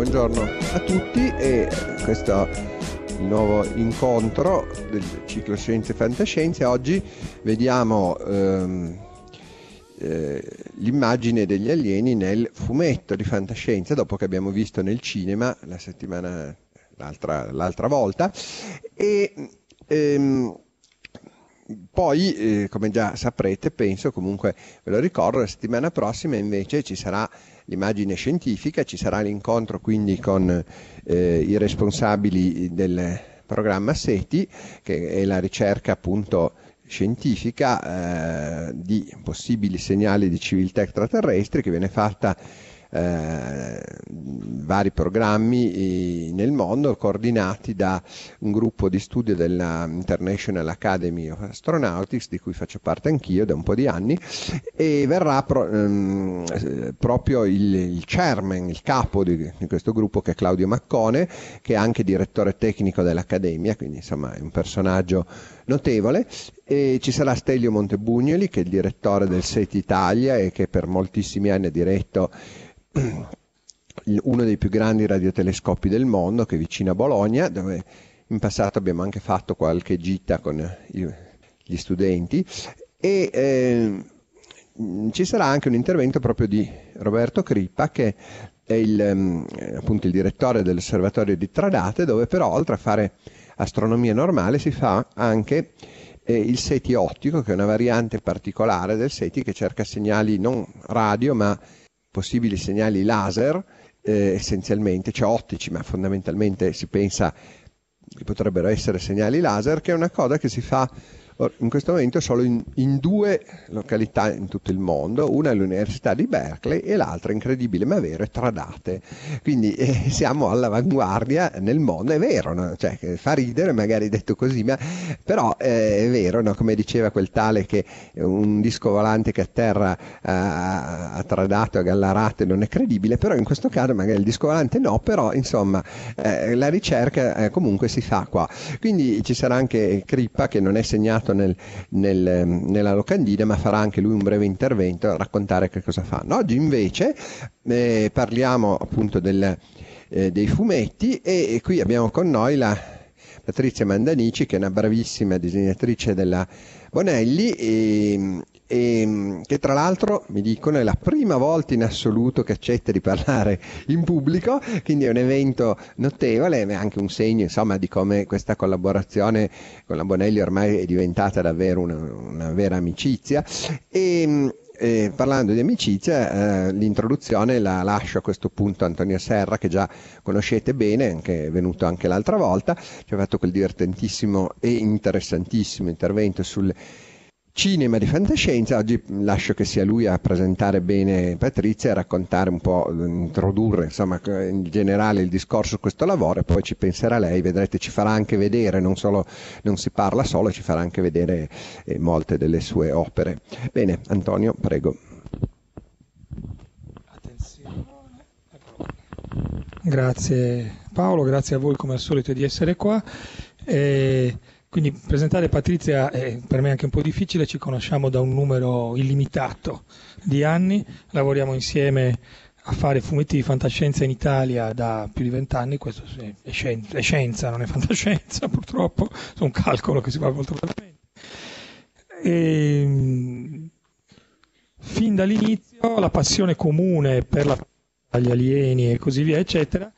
buongiorno a tutti e questo nuovo incontro del ciclo Scienze e Fantascienze. Oggi vediamo ehm, eh, l'immagine degli alieni nel fumetto di fantascienza, dopo che abbiamo visto nel cinema la settimana, l'altra, l'altra volta. E, ehm, poi, eh, come già saprete, penso comunque, ve lo ricordo, la settimana prossima invece ci sarà l'immagine scientifica, ci sarà l'incontro quindi con eh, i responsabili del programma SETI, che è la ricerca appunto scientifica eh, di possibili segnali di civiltà extraterrestri che viene fatta eh, vari programmi nel mondo coordinati da un gruppo di studio della International Academy of Astronautics di cui faccio parte anch'io da un po' di anni e verrà pro, ehm, proprio il, il, chairman, il capo di, di, questo gruppo che è Claudio Maccone che è anche direttore tecnico dell'Accademia quindi insomma è un personaggio notevole. E ci sarà Stelio Montebugnoli che è il direttore del SET Italia e che per moltissimi anni ha diretto uno dei più grandi radiotelescopi del mondo che è vicino a Bologna, dove in passato abbiamo anche fatto qualche gita con gli studenti. E eh, ci sarà anche un intervento proprio di Roberto Crippa che è il, ehm, appunto il direttore dell'osservatorio di Tradate dove però oltre a fare astronomia normale si fa anche eh, il SETI ottico che è una variante particolare del SETI che cerca segnali non radio ma possibili segnali laser eh, essenzialmente, cioè ottici, ma fondamentalmente si pensa che potrebbero essere segnali laser, che è una cosa che si fa in questo momento solo in, in, due località in tutto il mondo, una è l'Università di Berkeley e l'altra, incredibile ma vero, è Tradate. Quindi eh, siamo all'avanguardia nel mondo, è vero, no? cioè, fa ridere magari detto così, ma però eh, è vero, no? come diceva quel tale che un disco volante che atterra a, a Tradate o a Gallarate non è credibile, però in questo caso magari il disco volante no, però insomma eh, la ricerca eh, comunque si fa qua. Quindi ci sarà anche Crippa che non è segnato impegnato nel, nel, nella locandina, ma farà anche lui un breve intervento a raccontare che cosa fanno. Oggi invece eh, parliamo appunto del, eh, dei fumetti e, e qui abbiamo con noi la Patrizia Mandanici che è una bravissima disegnatrice della Bonelli e, e che tra l'altro mi dicono è la prima volta in assoluto che accetta di parlare in pubblico, quindi è un evento notevole, è anche un segno insomma di come questa collaborazione con la Bonelli ormai è diventata davvero una, una vera amicizia. E, eh, parlando di amicizia, eh, l'introduzione la lascio a questo punto a Antonio Serra, che già conoscete bene, che è venuto anche l'altra volta, ci ha fatto quel divertentissimo e interessantissimo intervento sul cinema di fantascienza. Oggi lascio che sia lui a presentare bene Patrizia e raccontare un po', introdurre insomma in generale il discorso su questo lavoro e poi ci penserà lei, vedrete ci farà anche vedere, non, solo, non si parla solo, ci farà anche vedere eh, molte delle sue opere. Bene, Antonio, prego. Grazie Paolo, grazie a voi come al solito di essere qua. E quindi presentare Patrizia è per me anche un po' difficile, ci conosciamo da un numero illimitato di anni, lavoriamo insieme a fare fumetti di fantascienza in Italia da più di vent'anni, questo è scienza, è scienza, non è fantascienza purtroppo, è un calcolo che si fa molto velocemente. E, fin dall'inizio la passione comune per la, gli alieni e così via, eccetera,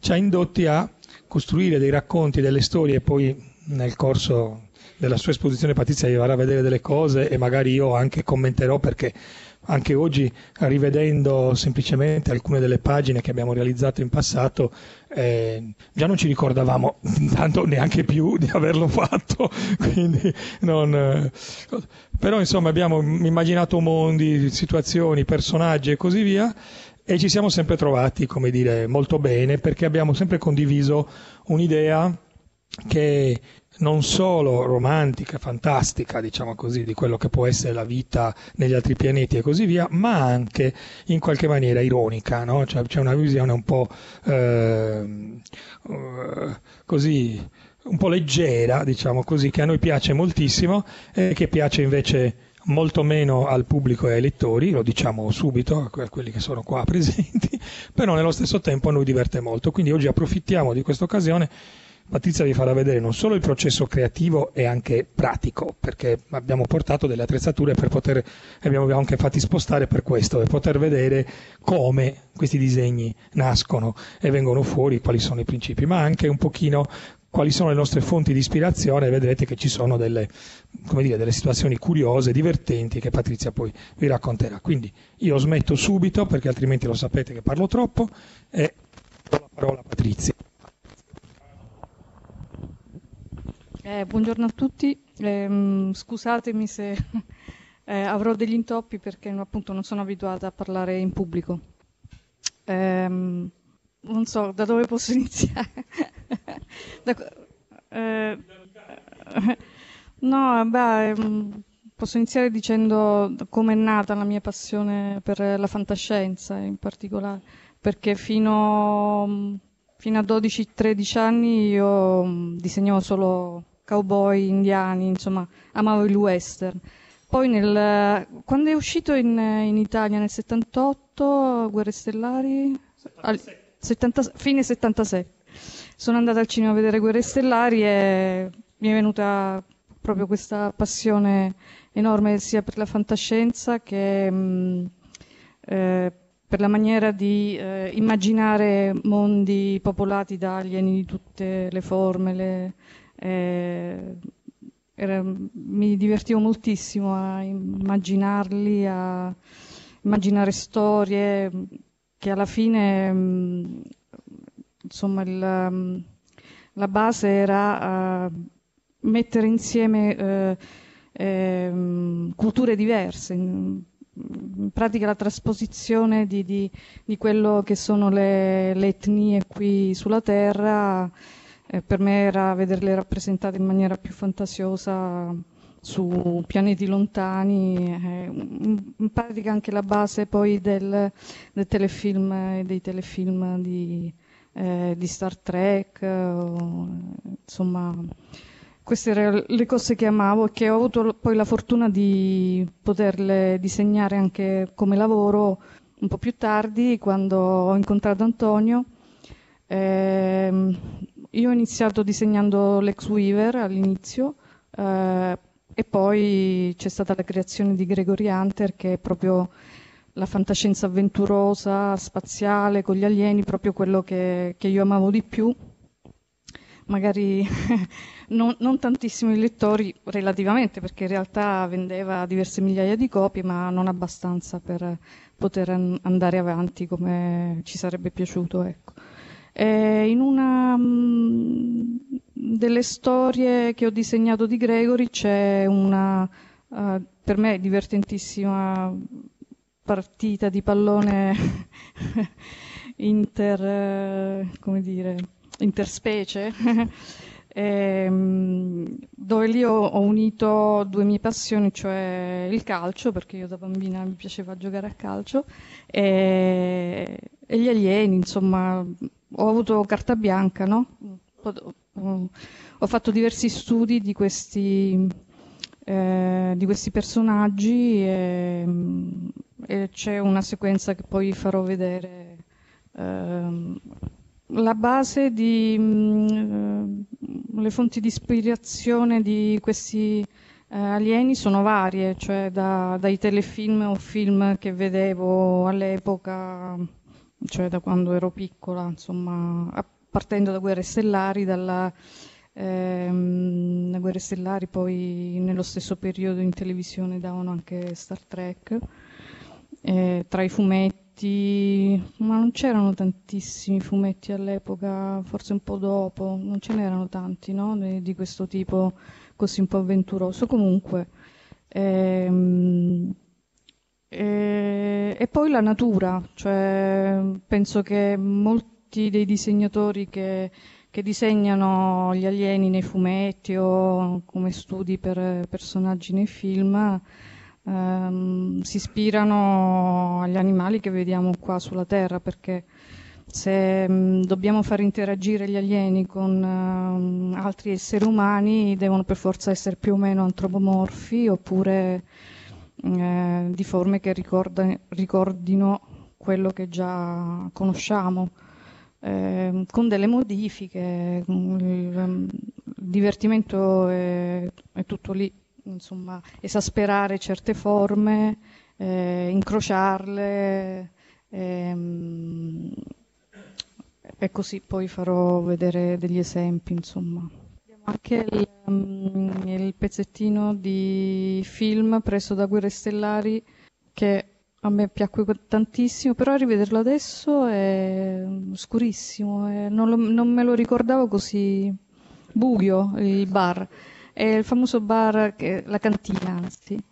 ci ha indotti a costruire dei racconti, delle storie e poi nel corso della sua esposizione Patrizia vi farà vedere delle cose e magari io anche commenterò perché anche oggi rivedendo semplicemente alcune delle pagine che abbiamo realizzato in passato eh, già non ci ricordavamo tanto neanche più di averlo fatto quindi non, eh, però insomma abbiamo immaginato mondi, situazioni, personaggi e così via e ci siamo sempre trovati come dire molto bene perché abbiamo sempre condiviso un'idea che non solo romantica, fantastica, diciamo così, di quello che può essere la vita negli altri pianeti e così via, ma anche in qualche maniera ironica, no? cioè, c'è una visione un po' eh, così, un po' leggera, diciamo così, che a noi piace moltissimo e che piace invece molto meno al pubblico e ai lettori, lo diciamo subito a quelli che sono qua presenti, però nello stesso tempo a noi diverte molto. Quindi oggi approfittiamo di questa occasione Patrizia vi farà vedere non solo il processo creativo e anche pratico, perché abbiamo portato delle attrezzature per poter, abbiamo anche fatti spostare per questo, per poter vedere come questi disegni nascono e vengono fuori, quali sono i principi, ma anche un pochino quali sono le nostre fonti di ispirazione vedrete che ci sono delle, dire, delle situazioni curiose, divertenti che Patrizia poi vi racconterà. Quindi io smetto subito perché altrimenti lo sapete che parlo troppo e do la parola a Patrizia. Eh, buongiorno a tutti, eh, scusatemi se eh, avrò degli intoppi perché appunto non sono abituata a parlare in pubblico. Ehm, non so da dove posso iniziare. da, eh, no, beh, ehm, posso iniziare dicendo come è nata la mia passione per la fantascienza in particolare, perché fino, fino a 12-13 anni io disegnavo solo cowboy indiani, insomma, amavo il western. Poi nel, quando è uscito in, in, Italia? Nel 78, Guerre Stellari, al, 70, fine 77, sono andata al cinema a vedere Guerre Stellari e mi è venuta proprio questa passione enorme sia per la fantascienza che mh, mm, eh, per la maniera di eh, immaginare mondi popolati da alieni di tutte le forme, le, eh, era, mi divertivo moltissimo a immaginarli, a immaginare storie che alla fine, mh, insomma, il, mh, la base era uh, mettere insieme uh, eh, culture diverse, in, in, pratica la trasposizione di, di, di quello che sono le, le etnie qui sulla Terra eh, per me era vederle rappresentate in maniera più fantasiosa su pianeti lontani, eh, in pratica anche la base poi del, del telefilm e dei telefilm di, eh, di Star Trek, o, insomma queste erano le cose che amavo e che ho avuto poi la fortuna di poterle disegnare anche come lavoro un po' più tardi quando ho incontrato Antonio. Eh, io ho iniziato disegnando l'ex Weaver all'inizio eh, e poi c'è stata la creazione di Gregory Hunter che è proprio la fantascienza avventurosa, spaziale, con gli alieni, proprio quello che, che io amavo di più. Magari non, non tantissimi lettori relativamente, perché in realtà vendeva diverse migliaia di copie, ma non abbastanza per poter andare avanti come ci sarebbe piaciuto. Ecco. Eh, in una mh, mm, delle storie che ho disegnato di Gregory c'è una, uh, per me, divertentissima partita di pallone inter, uh, come dire, interspecie. ehm, dove lì ho, ho, unito due mie passioni, cioè il calcio, perché io da bambina mi piaceva giocare a calcio, e, e gli alieni, insomma, ho avuto carta bianca, no? Ho fatto diversi studi di questi, eh, di questi personaggi e, e, c'è una sequenza che poi farò vedere. Eh, la base di mh, eh, fonti di ispirazione di questi eh, alieni sono varie, cioè da, dai telefilm o film che vedevo all'epoca cioè da quando ero piccola, insomma, partendo da Guerre Stellari, dalla ehm, Guerre Stellari, poi nello stesso periodo in televisione davano anche Star Trek, eh, tra i fumetti, ma non c'erano tantissimi fumetti all'epoca, forse un po' dopo, non ce n'erano tanti, no? di, questo tipo così un po' avventuroso. Comunque, ehm, e, e, poi la natura, cioè, penso che molti dei disegnatori che, che, disegnano gli alieni nei fumetti o come studi per personaggi nei film ehm, si ispirano agli animali che vediamo qua sulla Terra perché se mh, mm, dobbiamo far interagire gli alieni con uh, altri esseri umani devono per forza essere più o meno antropomorfi oppure eh, di forme che ricorda, ricordino quello che già conosciamo, eh, con delle modifiche, il, il divertimento è, è, tutto lì, insomma, esasperare certe forme, eh, incrociarle. Ehm, e così poi farò vedere degli esempi, insomma. Anche il, um, il pezzettino di film preso da Guerre Stellari che a me piacque tantissimo, però a rivederlo adesso è scurissimo, è, non, lo, non, me lo ricordavo così buio il bar. È il famoso bar, che, la cantina, anzi.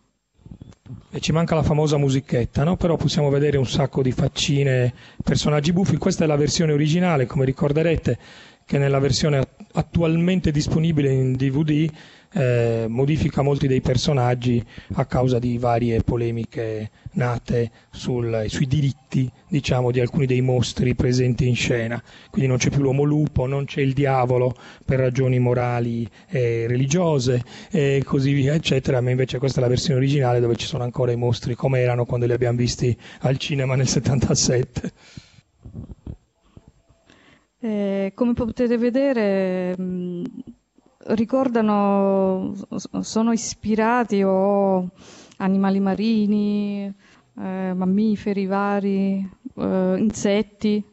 E ci manca la famosa musichetta, no? però possiamo vedere un sacco di faccine, personaggi buffi. Questa è la versione originale, come ricorderete, che nella versione attualmente disponibile in DVD eh, modifica molti dei personaggi a causa di varie polemiche nate sul, sui diritti diciamo, di alcuni dei mostri presenti in scena. Quindi non c'è più l'uomo lupo, non c'è il diavolo per ragioni morali e religiose e così via, eccetera. Ma invece questa è la versione originale dove ci sono ancora i mostri come erano quando li abbiamo visti al cinema nel 77. Eh, come potete vedere, mh, ricordano, sono ispirati o animali marini, eh, mammiferi vari, eh, insetti.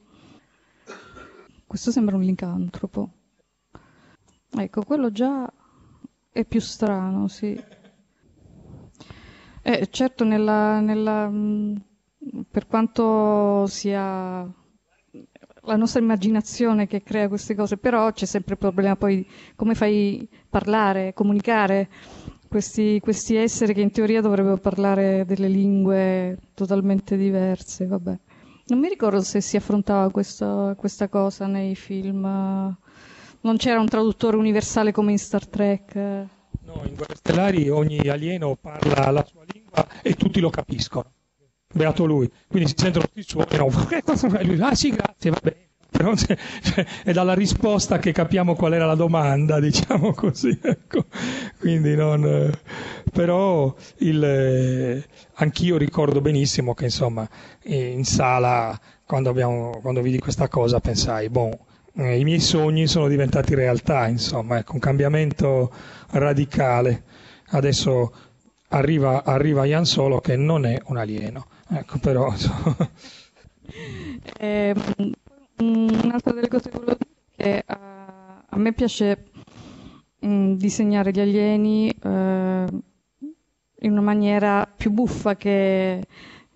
Questo sembra un licantropo. Ecco, quello già è più strano, sì. Eh, certo, nella, nella, per quanto sia la nostra immaginazione che crea queste cose, però c'è sempre il problema poi come fai parlare, comunicare questi, questi esseri che in teoria dovrebbero parlare delle lingue totalmente diverse, vabbè. Non mi ricordo se si affrontava questo, questa cosa nei film, non c'era un traduttore universale come in Star Trek. No, in Guerre Stellari ogni alieno parla la sua lingua e tutti lo capiscono. Beato lui. Quindi si sentono tutti suoni, no, ah sì, grazie, va bene. Però, cioè, è dalla risposta che capiamo qual era la domanda, diciamo così. Ecco. Quindi non, però il, eh, anch'io ricordo benissimo che insomma in sala quando, abbiamo, quando vidi questa cosa pensai, boh, eh, i miei sogni sono diventati realtà, insomma, ecco, un cambiamento radicale. Adesso arriva, arriva Jan Solo che non è un alieno, ecco però... eh, un'altra delle cose che volevo dire è che uh, a me piace mh, mm, disegnare gli alieni uh, in una maniera più buffa che,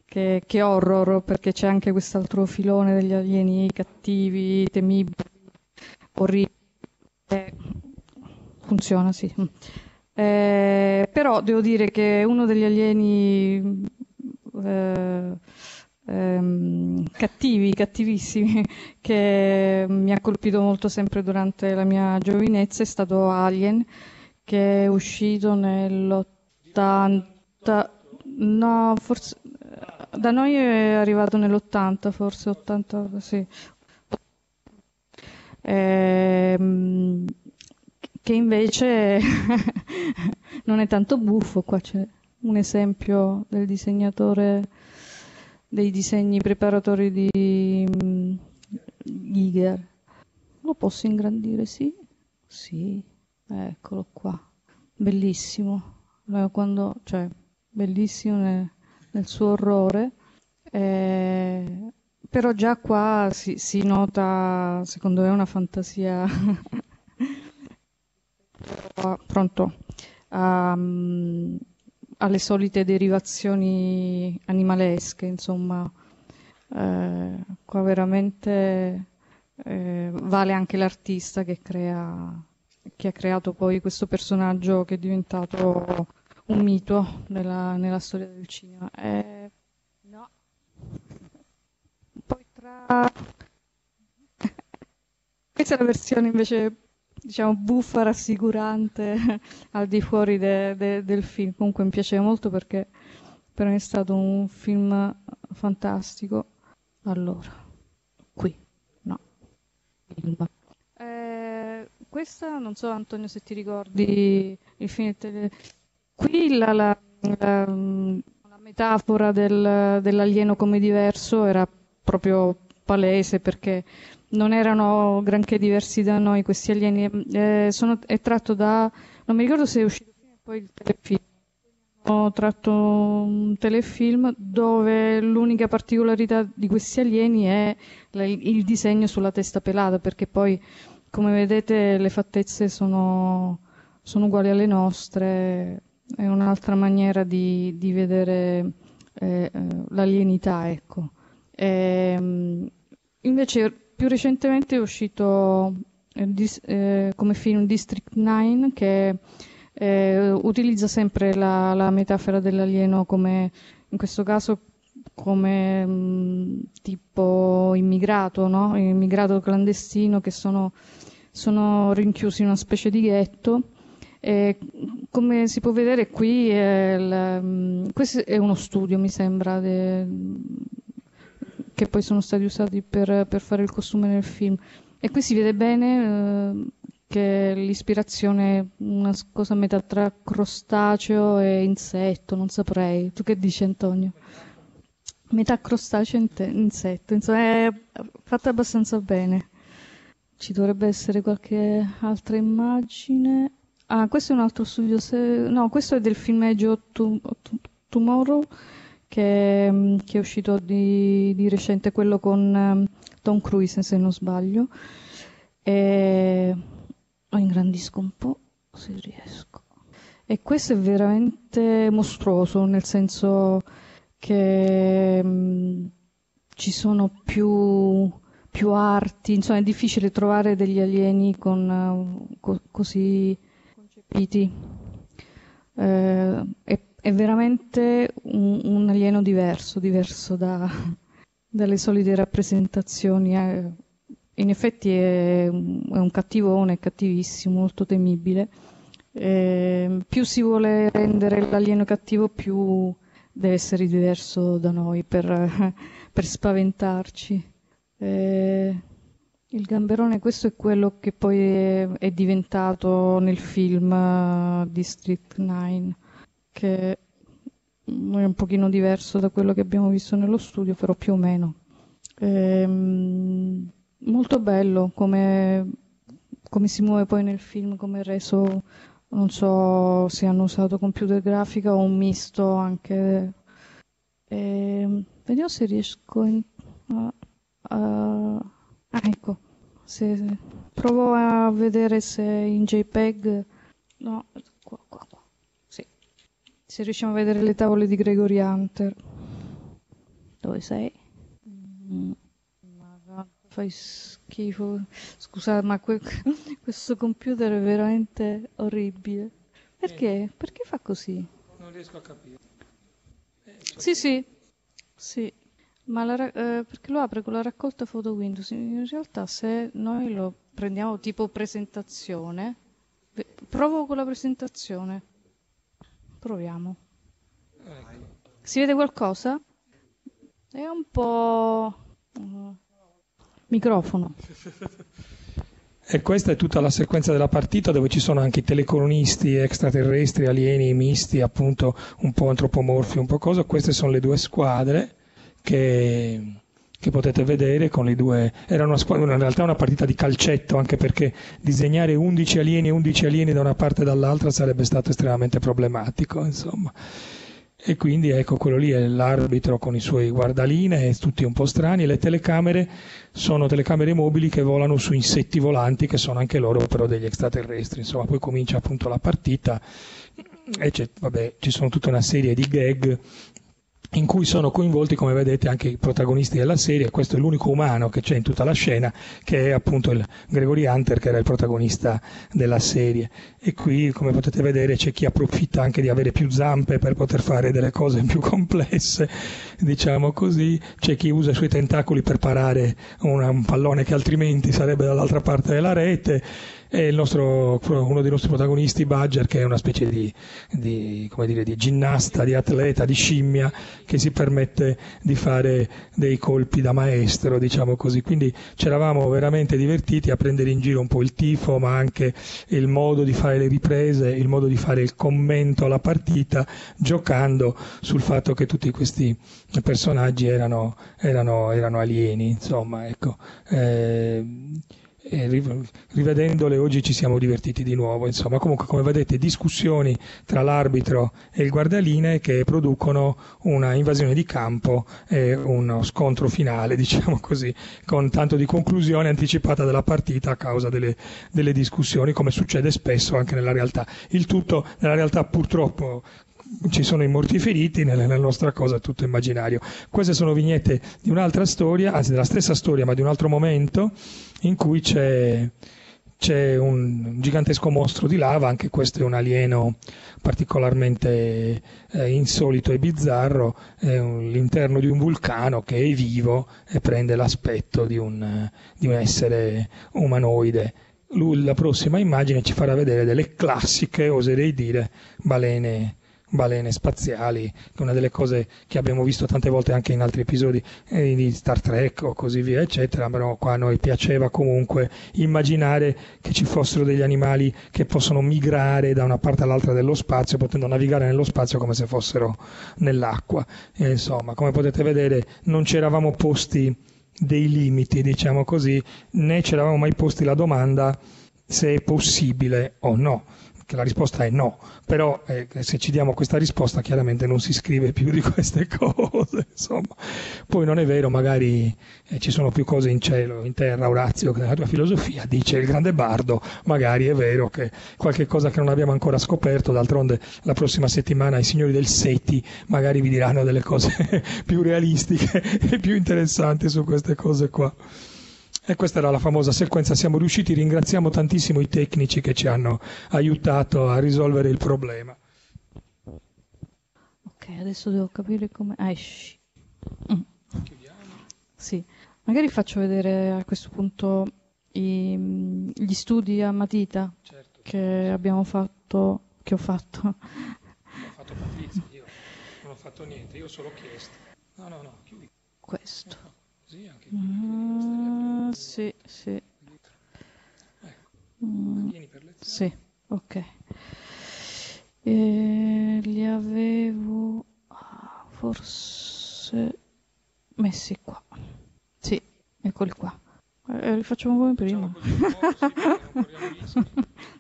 che, che, horror, perché c'è anche quest'altro filone degli alieni cattivi, temibili, orribili. Eh, funziona, sì. Eh, però devo dire che uno degli alieni eh, ehm, cattivi, cattivissimi, che mi ha colpito molto sempre durante la mia giovinezza è stato Alien, che è uscito nell'80, no, forse da noi è arrivato nell'80, forse 80, sì. Ehm, che invece non è tanto buffo, qua c'è un esempio del disegnatore dei disegni preparatori di um, Giger. Lo posso ingrandire, sì? Sì, eccolo qua. Bellissimo. Quando, cioè, bellissimo nel, nel suo orrore. Eh, però già qua si, si, nota, secondo me, una fantasia pronto um, alle solite derivazioni animalesche, insomma, eh, qua veramente eh, vale anche l'artista che, crea, che ha creato poi questo personaggio che è diventato un mito nella, nella storia del cinema. Eh, no. Poi tra... Questa è la versione invece diciamo, buffa, rassicurante al di fuori de, de, del film. Comunque mi piaceva molto perché per me è stato un film fantastico. Allora, qui, no. Eh, questa, non so Antonio se ti ricordi il film tele... Qui la, la, ehm, la metafora del, dell'alieno come diverso era proprio palese perché non erano granché diversi da noi questi alieni. Eh, sono, è tratto da, non mi ricordo se è uscito poi il telefilm. Ho tratto un telefilm dove l'unica particolarità di questi alieni è il disegno sulla testa pelata, perché poi, come vedete, le fattezze sono, sono uguali alle nostre, è un'altra maniera di, di vedere eh, l'alienità, ecco. E, ehm, invece più recentemente è uscito eh, eh, come film District 9 che eh, utilizza sempre la, la, metafora dell'alieno come in questo caso come mh, mm, tipo immigrato, no? immigrato clandestino che sono, sono rinchiusi in una specie di ghetto. E come si può vedere qui, il, mm, questo è uno studio, mi sembra, de, che poi sono stati usati per, per, fare il costume nel film. E qui si vede bene eh, che l'ispirazione è una cosa a metà tra crostaceo e insetto, non saprei. Tu che dici Antonio? Metà crostaceo e insetto, insomma è fatta abbastanza bene. Ci dovrebbe essere qualche altra immagine. Ah, questo è un altro studio. Se... No, questo è del filmeggio Tomorrow che, che è uscito di, di, recente, quello con um, Tom Cruise se non sbaglio. E lo ingrandisco un po' se riesco. E questo è veramente mostruoso, nel senso che mh, mm, ci sono più, più, arti, insomma è difficile trovare degli alieni con, uh, co- così concepiti. Eh, è è veramente un, un alieno diverso, diverso da, dalle solite rappresentazioni. Eh, in effetti è, un cattivone, è cattivissimo, molto temibile. Eh, più si vuole rendere l'alieno cattivo, più deve essere diverso da noi per, per spaventarci. Eh, il gamberone, questo è quello che poi è, è diventato nel film uh, District 9 che è un pochino diverso da quello che abbiamo visto nello studio, però più o meno. Ehm, molto bello come, come, si muove poi nel film, come è reso, non so se hanno usato computer grafica o un misto anche. Ehm, vediamo se riesco in, a, a, ah, ecco, se, provo a vedere se in JPEG, no, qua, qua, se riusciamo a vedere le tavole di Gregory Hunter. Dove sei? Mm. Ma fai schifo. Scusate, ma que- questo computer è veramente orribile. Perché? Perché fa così? Non riesco a capire. Eh, sì, sì. Sì. Ma la, eh, perché lo apre con la raccolta foto Windows? In realtà se noi lo prendiamo tipo presentazione, provo con la presentazione. Proviamo. Si vede qualcosa? È un po'... Uh, microfono. E questa è tutta la sequenza della partita dove ci sono anche i telecronisti extraterrestri, alieni, misti, appunto un po' antropomorfi, un po' cosa. Queste sono le due squadre che che potete vedere con le due era una squadra, in realtà una partita di calcetto anche perché disegnare 11 alieni e 11 alieni da una parte e dall'altra sarebbe stato estremamente problematico insomma. E quindi ecco quello lì è l'arbitro con i suoi guardaline tutti un po' strani le telecamere sono telecamere mobili che volano su insetti volanti che sono anche loro però degli extraterrestri insomma poi comincia appunto la partita e vabbè, ci sono tutta una serie di gag in cui sono coinvolti, come vedete, anche i protagonisti della serie. Questo è l'unico umano che c'è in tutta la scena, che è appunto il Gregory Hunter, che era il protagonista della serie. E qui, come potete vedere, c'è chi approfitta anche di avere più zampe per poter fare delle cose più complesse. diciamo così, c'è chi usa i suoi tentacoli per parare una, un pallone che altrimenti sarebbe dall'altra parte della rete e nostro, uno dei nostri protagonisti, Badger, che è una specie di, di, dire, di, ginnasta, di atleta, di scimmia, che si permette di fare dei colpi da maestro, diciamo così. Quindi ci eravamo veramente divertiti a prendere in giro un po' il tifo, ma anche il modo di fare le riprese, il modo di fare il commento alla partita, giocando sul fatto che tutti questi personaggi erano, erano, erano alieni, insomma, ecco. Eh, rivedendole oggi ci siamo divertiti di nuovo. Insomma, comunque, come vedete, discussioni tra l'arbitro e il guardaline che producono una invasione di campo e uno scontro finale, diciamo così, con tanto di conclusione anticipata della partita a causa delle, delle discussioni, come succede spesso anche nella realtà. Il tutto nella realtà purtroppo ci sono i morti feriti, nella, nostra cosa tutto immaginario. Queste sono vignette di un'altra storia, anzi della stessa storia ma di un altro momento, in cui c'è, c'è un gigantesco mostro di lava, anche questo è un alieno particolarmente eh, insolito e bizzarro, è un, l'interno di un vulcano che è vivo e prende l'aspetto di un, di un essere umanoide. La prossima immagine ci farà vedere delle classiche, oserei dire, balene balene spaziali, che è una delle cose che abbiamo visto tante volte anche in altri episodi eh, di Star Trek o così via, eccetera, però qua a noi piaceva comunque immaginare che ci fossero degli animali che possono migrare da una parte all'altra dello spazio, potendo navigare nello spazio come se fossero nell'acqua. E, insomma, come potete vedere, non ci eravamo posti dei limiti, diciamo così, né ci eravamo mai posti la domanda se è possibile o no che la risposta è no, però eh, se ci diamo questa risposta chiaramente non si scrive più di queste cose, insomma. Poi non è vero, magari eh, ci sono più cose in cielo, in terra, Orazio, che nella tua filosofia dice il grande bardo, magari è vero che qualche cosa che non abbiamo ancora scoperto, d'altronde la prossima settimana i signori del SETI magari vi diranno delle cose più realistiche e più interessanti su queste cose qua. E questa era la famosa sequenza, siamo riusciti, ringraziamo tantissimo i tecnici che ci hanno aiutato a risolvere il problema. Ok, adesso devo capire come... Ah, esci. Mm. Sì, magari faccio vedere a questo punto i, gli studi a matita certo. che abbiamo fatto, che ho fatto. Ho fatto Patrizia, io non ho fatto niente, io ho solo chiesto. No, no, no, chiudi. Questo. No. Sì, anche mm, sì, sì. Mm, sì, ok. E li avevo ah, forse messi qua. Sì, eccoli qua. Eh, li facciamo come prima.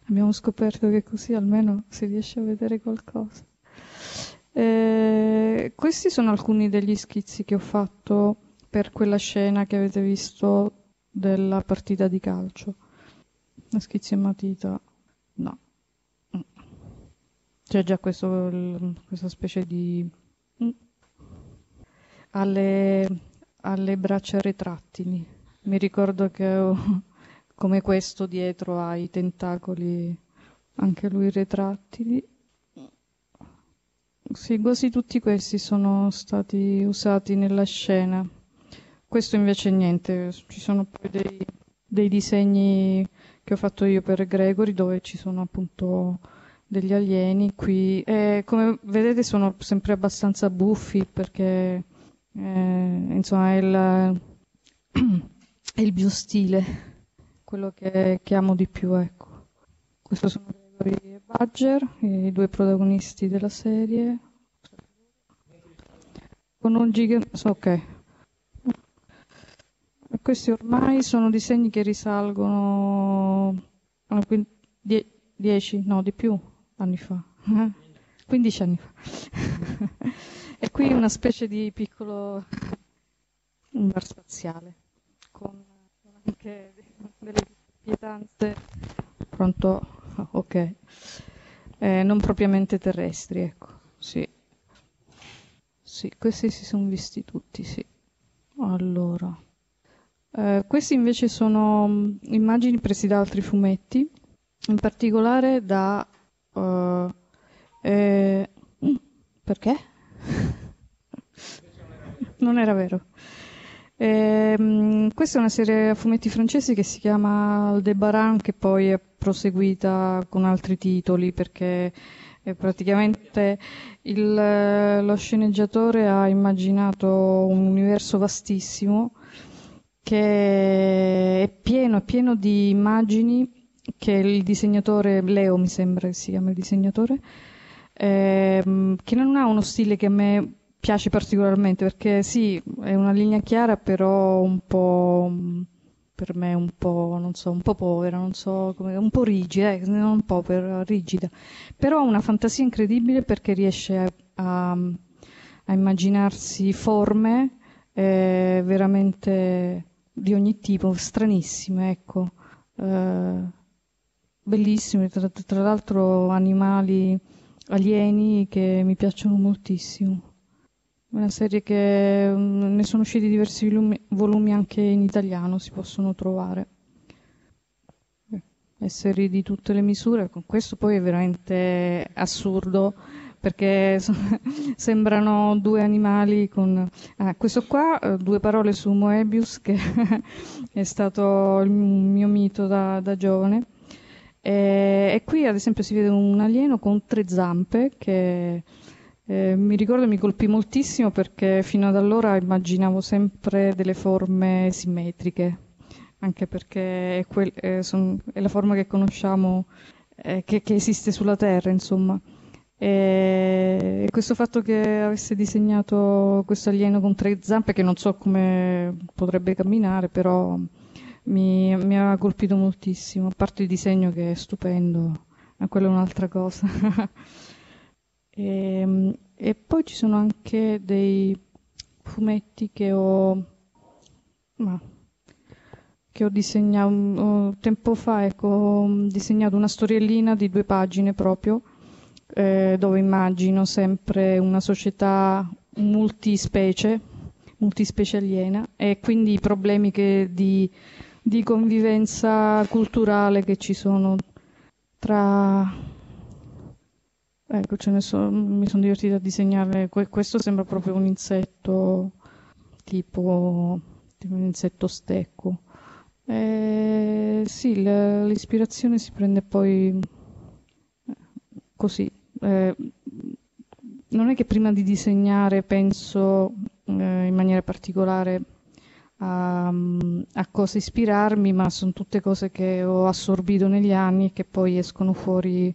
Abbiamo scoperto che così almeno si riesce a vedere qualcosa. Eh, questi sono alcuni degli schizzi che ho fatto per quella scena che avete visto della partita di calcio. La schizzi e matita, no. C'è già questo, questa specie di... Alle, alle braccia retrattili. Mi ricordo che ho, come questo dietro ha i tentacoli, anche lui retrattili. Sì, quasi tutti questi sono stati usati nella scena. Questo invece niente, ci sono poi dei, dei disegni che ho fatto io per Gregory dove ci sono appunto degli alieni qui. E come vedete sono sempre abbastanza buffi perché eh, insomma è il, è il biostile quello che, che, amo di più ecco. Questo sono Gregory e Badger i due protagonisti della serie. Con un gigante ok questi ormai sono disegni che risalgono a 10, no di più anni fa, 15 anni fa. e qui una specie di piccolo bar spaziale con anche delle pietanze, pronto, ok, eh, non propriamente terrestri, ecco, sì. Sì, questi si sono visti tutti, sì. Allora. Eh, questi invece sono mm, immagini prese da altri fumetti, in particolare da... Uh, eh, mm, perché? non era vero. Ehm, questa è una serie a fumetti francesi che si chiama Aldebaran, che poi è proseguita con altri titoli perché eh, praticamente il, lo sceneggiatore ha immaginato un universo vastissimo che è pieno, pieno di immagini che il disegnatore, Leo mi sembra che si chiama il disegnatore, ehm, che non ha uno stile che a me piace particolarmente perché sì, è una linea chiara però un po' per me un po', non so, un po' povera, non so come, un po' rigida, eh, non un po' per, rigida, però ha una fantasia incredibile perché riesce a, a, a immaginarsi forme eh, veramente di ogni tipo, stranissime, ecco, eh, bellissime, tra, tra l'altro animali alieni che mi piacciono moltissimo. Una serie che mm, ne sono usciti diversi volumi, volumi anche in italiano, si possono trovare. Esseri di tutte le misure, con questo poi è veramente assurdo perché sembrano due animali con... Ah, questo qua, eh, due parole su Moebius, che è stato il mio mito da, da giovane. E, e, qui ad esempio si vede un alieno con tre zampe che eh, mi ricordo mi colpì moltissimo perché fino ad allora immaginavo sempre delle forme simmetriche, anche perché è, quel, è, son, è la forma che conosciamo, eh, che, che, esiste sulla Terra, insomma. E questo fatto che avesse disegnato questo alieno con tre zampe, che non so come potrebbe camminare, però mi, mi ha colpito moltissimo, a parte il disegno che è stupendo, ma quella è un'altra cosa. E, e poi ci sono anche dei fumetti che ho, ma, che ho disegnato tempo fa, ecco, ho disegnato una storiellina di due pagine proprio, eh, dove immagino sempre una società multispecie, multispecie aliena, e quindi i problemi che, di, di convivenza culturale che ci sono tra Ecco, ce ne so, mi sono divertita a disegnare. questo sembra proprio un insetto tipo, tipo un insetto stecco. Eh, sì, l'ispirazione si prende poi eh, così. Eh, non è che prima di disegnare penso eh, in maniera particolare a, a, cosa ispirarmi, ma sono tutte cose che ho assorbito negli anni e che poi escono fuori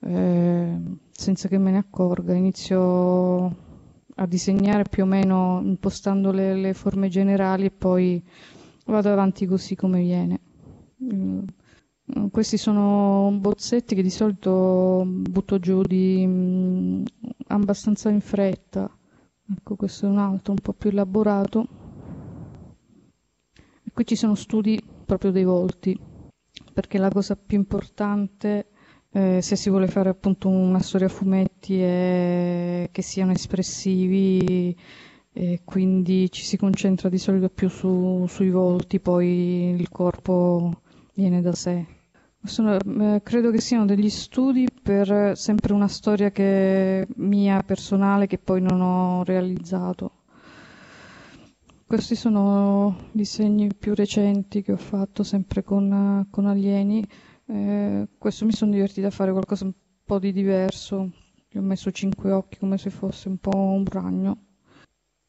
eh, senza che me ne accorga. Inizio a disegnare più o meno impostando le, le forme generali e poi vado avanti così come viene. Mm, questi sono bozzetti che di solito butto giù di, mm, abbastanza in fretta. Ecco, questo è un altro un po' più elaborato. E qui ci sono studi proprio dei volti, perché la cosa più importante eh, se si vuole fare appunto una storia a fumetti e che siano espressivi e quindi ci si concentra di solito più su, sui volti, poi il corpo viene da sé. Sono, eh, credo che siano degli studi per sempre una storia che mia personale che poi non ho realizzato. Questi sono disegni più recenti che ho fatto sempre con, con alieni. Eh, questo mi sono divertita a fare qualcosa un po' di diverso. Gli ho messo cinque occhi come se fosse un po' un ragno.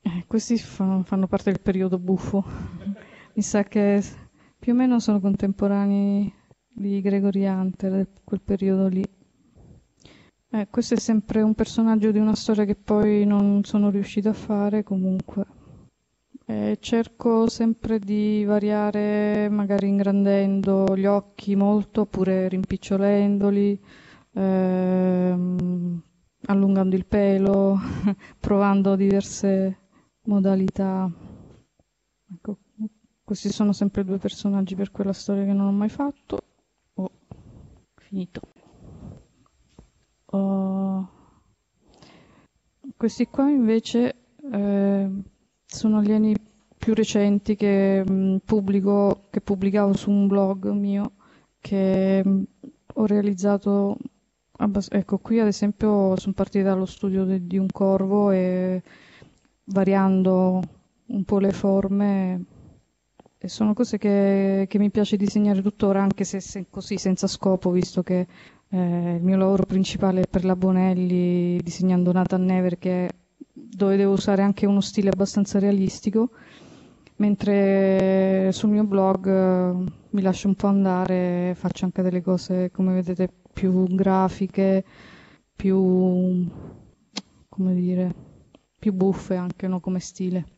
Eh, questi fanno, fanno parte del periodo buffo. mi sa che più o meno sono contemporanei di Gregory Hunter, quel periodo lì. Eh, questo è sempre un personaggio di una storia che poi non sono riuscita a fare comunque. Eh, cerco sempre di variare, magari ingrandendo gli occhi molto oppure rimpicciolendoli, ehm, allungando il pelo, provando diverse modalità. Ecco, questi sono sempre due personaggi per quella storia che non ho mai fatto. Finito. Oh. Questi qua invece eh, sono alieni più recenti che, mh, pubblico, che pubblicavo su un blog mio che mh, ho realizzato abbast- ecco qui ad esempio sono partita dallo studio de- di un corvo e variando un po' le forme sono cose che, che mi piace disegnare tuttora anche se, se così senza scopo visto che eh, il mio lavoro principale è per la Bonelli disegnando Nathan Never che dove devo usare anche uno stile abbastanza realistico. Mentre sul mio blog eh, mi lascio un po' andare faccio anche delle cose come vedete più grafiche più come dire più buffe anche no, come stile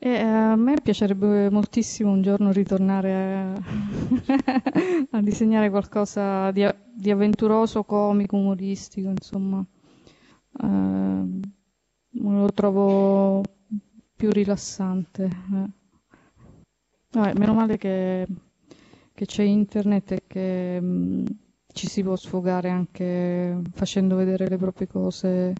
E eh, a me piacerebbe moltissimo un giorno ritornare a, disegnare qualcosa di, di, avventuroso, comico, umoristico, insomma. Eh, lo trovo più rilassante. Eh. Vabbè, meno male che, che, c'è internet e che mh, mm, ci si può sfogare anche facendo vedere le proprie cose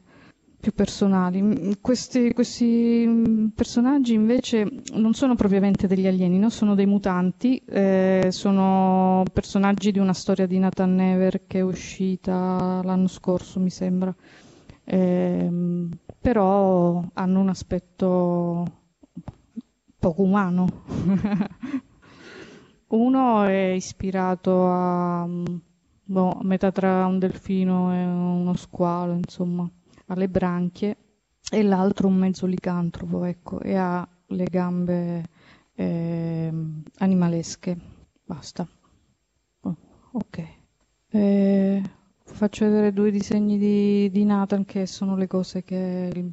più personali. Mm, questi, questi, mm, personaggi invece non sono propriamente degli alieni, no? sono dei mutanti, eh, sono personaggi di una storia di Nathan Never che è uscita l'anno scorso, mi sembra. Eh, però hanno un aspetto poco umano. Uno è ispirato a mm, boh, metà tra un delfino e uno squalo, insomma alle branchie e l'altro un mezzo licantropo, ecco, e ha le gambe eh, animalesche. Basta. Oh, ok. Eh, faccio vedere due disegni di, di, Nathan che sono le cose che,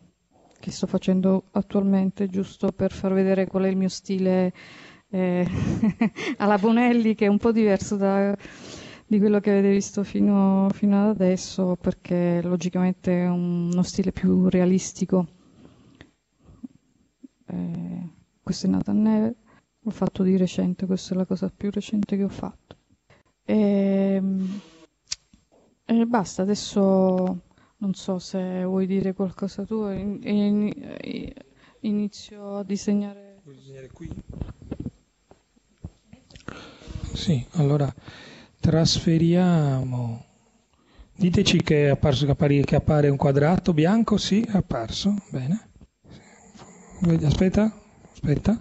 che, sto facendo attualmente, giusto per far vedere qual è il mio stile eh, alla Bonelli, che è un po' diverso da di quello che avete visto fino, fino ad adesso perché logicamente è uno stile più realistico. Eh, questo è Nathan Neve, l'ho fatto di recente, questa è la cosa più recente che ho fatto. E, ehm, e basta, adesso non so se vuoi dire qualcosa tu, in, in, inizio a disegnare. Vuoi disegnare qui? Sì, allora Trasferiamo. Diteci che è apparso che appare un quadrato bianco, sì, è apparso, bene. Aspetta, aspetta.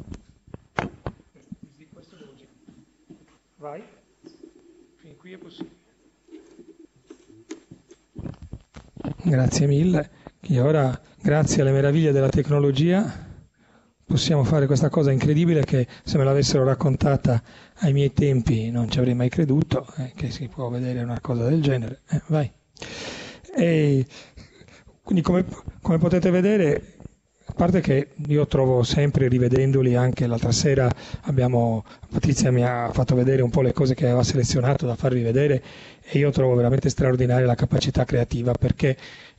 Vai. Fin qui è possibile. Grazie mille. E ora, grazie alle meraviglie della tecnologia, possiamo fare questa cosa incredibile che se me l'avessero raccontata ai miei tempi non ci avrei mai creduto, eh, che si può vedere una cosa del genere. Eh, vai. E quindi come, come potete vedere a parte che io trovo sempre rivedendoli, anche l'altra sera abbiamo, Patrizia mi ha fatto vedere un po' le cose che aveva selezionato da farvi vedere e io trovo veramente straordinaria la capacità creativa perché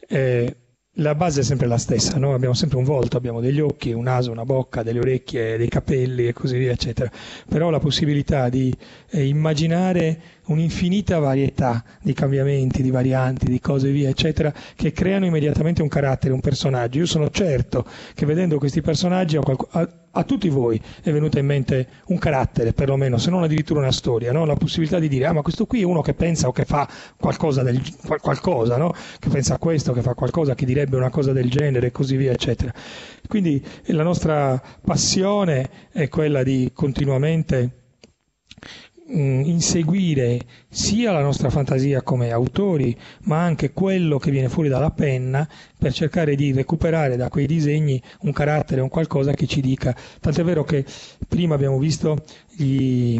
eh, la base è sempre la stessa, no? abbiamo sempre un volto, abbiamo degli occhi, un naso, una bocca, delle orecchie, dei capelli e così via, eccetera. Però la possibilità di eh, immaginare un'infinita varietà di cambiamenti, di varianti, di cose via, eccetera, che creano immediatamente un carattere, un personaggio. Io sono certo che vedendo questi personaggi a, qualco, a, a tutti voi è venuta in mente un carattere, perlomeno, se non addirittura una storia, no? la possibilità di dire, ah ma questo qui è uno che pensa o che fa qualcosa, del, qualcosa no? che pensa a questo, che fa qualcosa, che direbbe una cosa del genere e così via, eccetera. Quindi la nostra passione è quella di continuamente inseguire sia la nostra fantasia come autori, ma anche quello che viene fuori dalla penna per cercare di recuperare da quei disegni un carattere, un qualcosa che ci dica. Tant'è vero che prima abbiamo visto gli